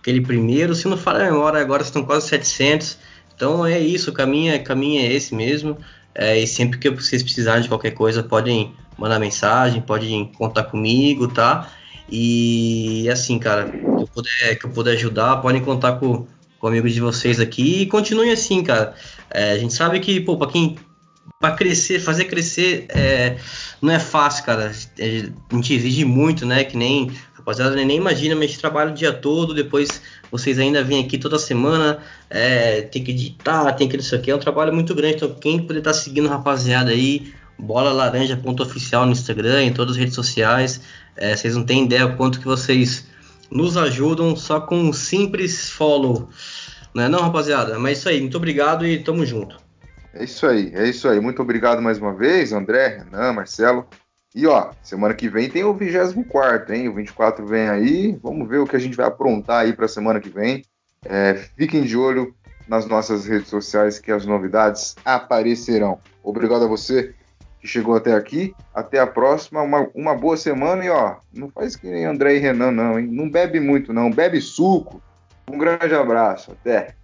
aquele primeiro. Se não falha a memória, agora estão quase 700. Então é isso, o caminho, é, caminho é esse mesmo. É, e sempre que vocês precisarem de qualquer coisa, podem mandar mensagem, podem contar comigo, tá? E assim, cara, que eu puder, que eu puder ajudar, podem contar com, com amigos de vocês aqui e continuem assim, cara. É, a gente sabe que, pô, pra quem. Pra crescer, fazer crescer é, não é fácil, cara. É, a gente exige muito, né? Que nem rapaziada nem imagina, mas a gente trabalha o dia todo, depois vocês ainda vêm aqui toda semana, é, tem que editar, tem que isso aqui, é um trabalho muito grande, então quem puder estar tá seguindo rapaziada aí, bola laranja ponto oficial no Instagram, em todas as redes sociais, é, vocês não têm ideia o quanto que vocês nos ajudam só com um simples follow, não é não, rapaziada? Mas é isso aí, muito obrigado e tamo junto. É isso aí, é isso aí. Muito obrigado mais uma vez, André, Renan, Marcelo. E ó, semana que vem tem o 24, hein? O 24 vem aí. Vamos ver o que a gente vai aprontar aí para semana que vem. É, fiquem de olho nas nossas redes sociais que as novidades aparecerão. Obrigado a você que chegou até aqui. Até a próxima. Uma, uma boa semana e ó, não faz que nem André e Renan, não, hein? Não bebe muito, não. Bebe suco. Um grande abraço. Até.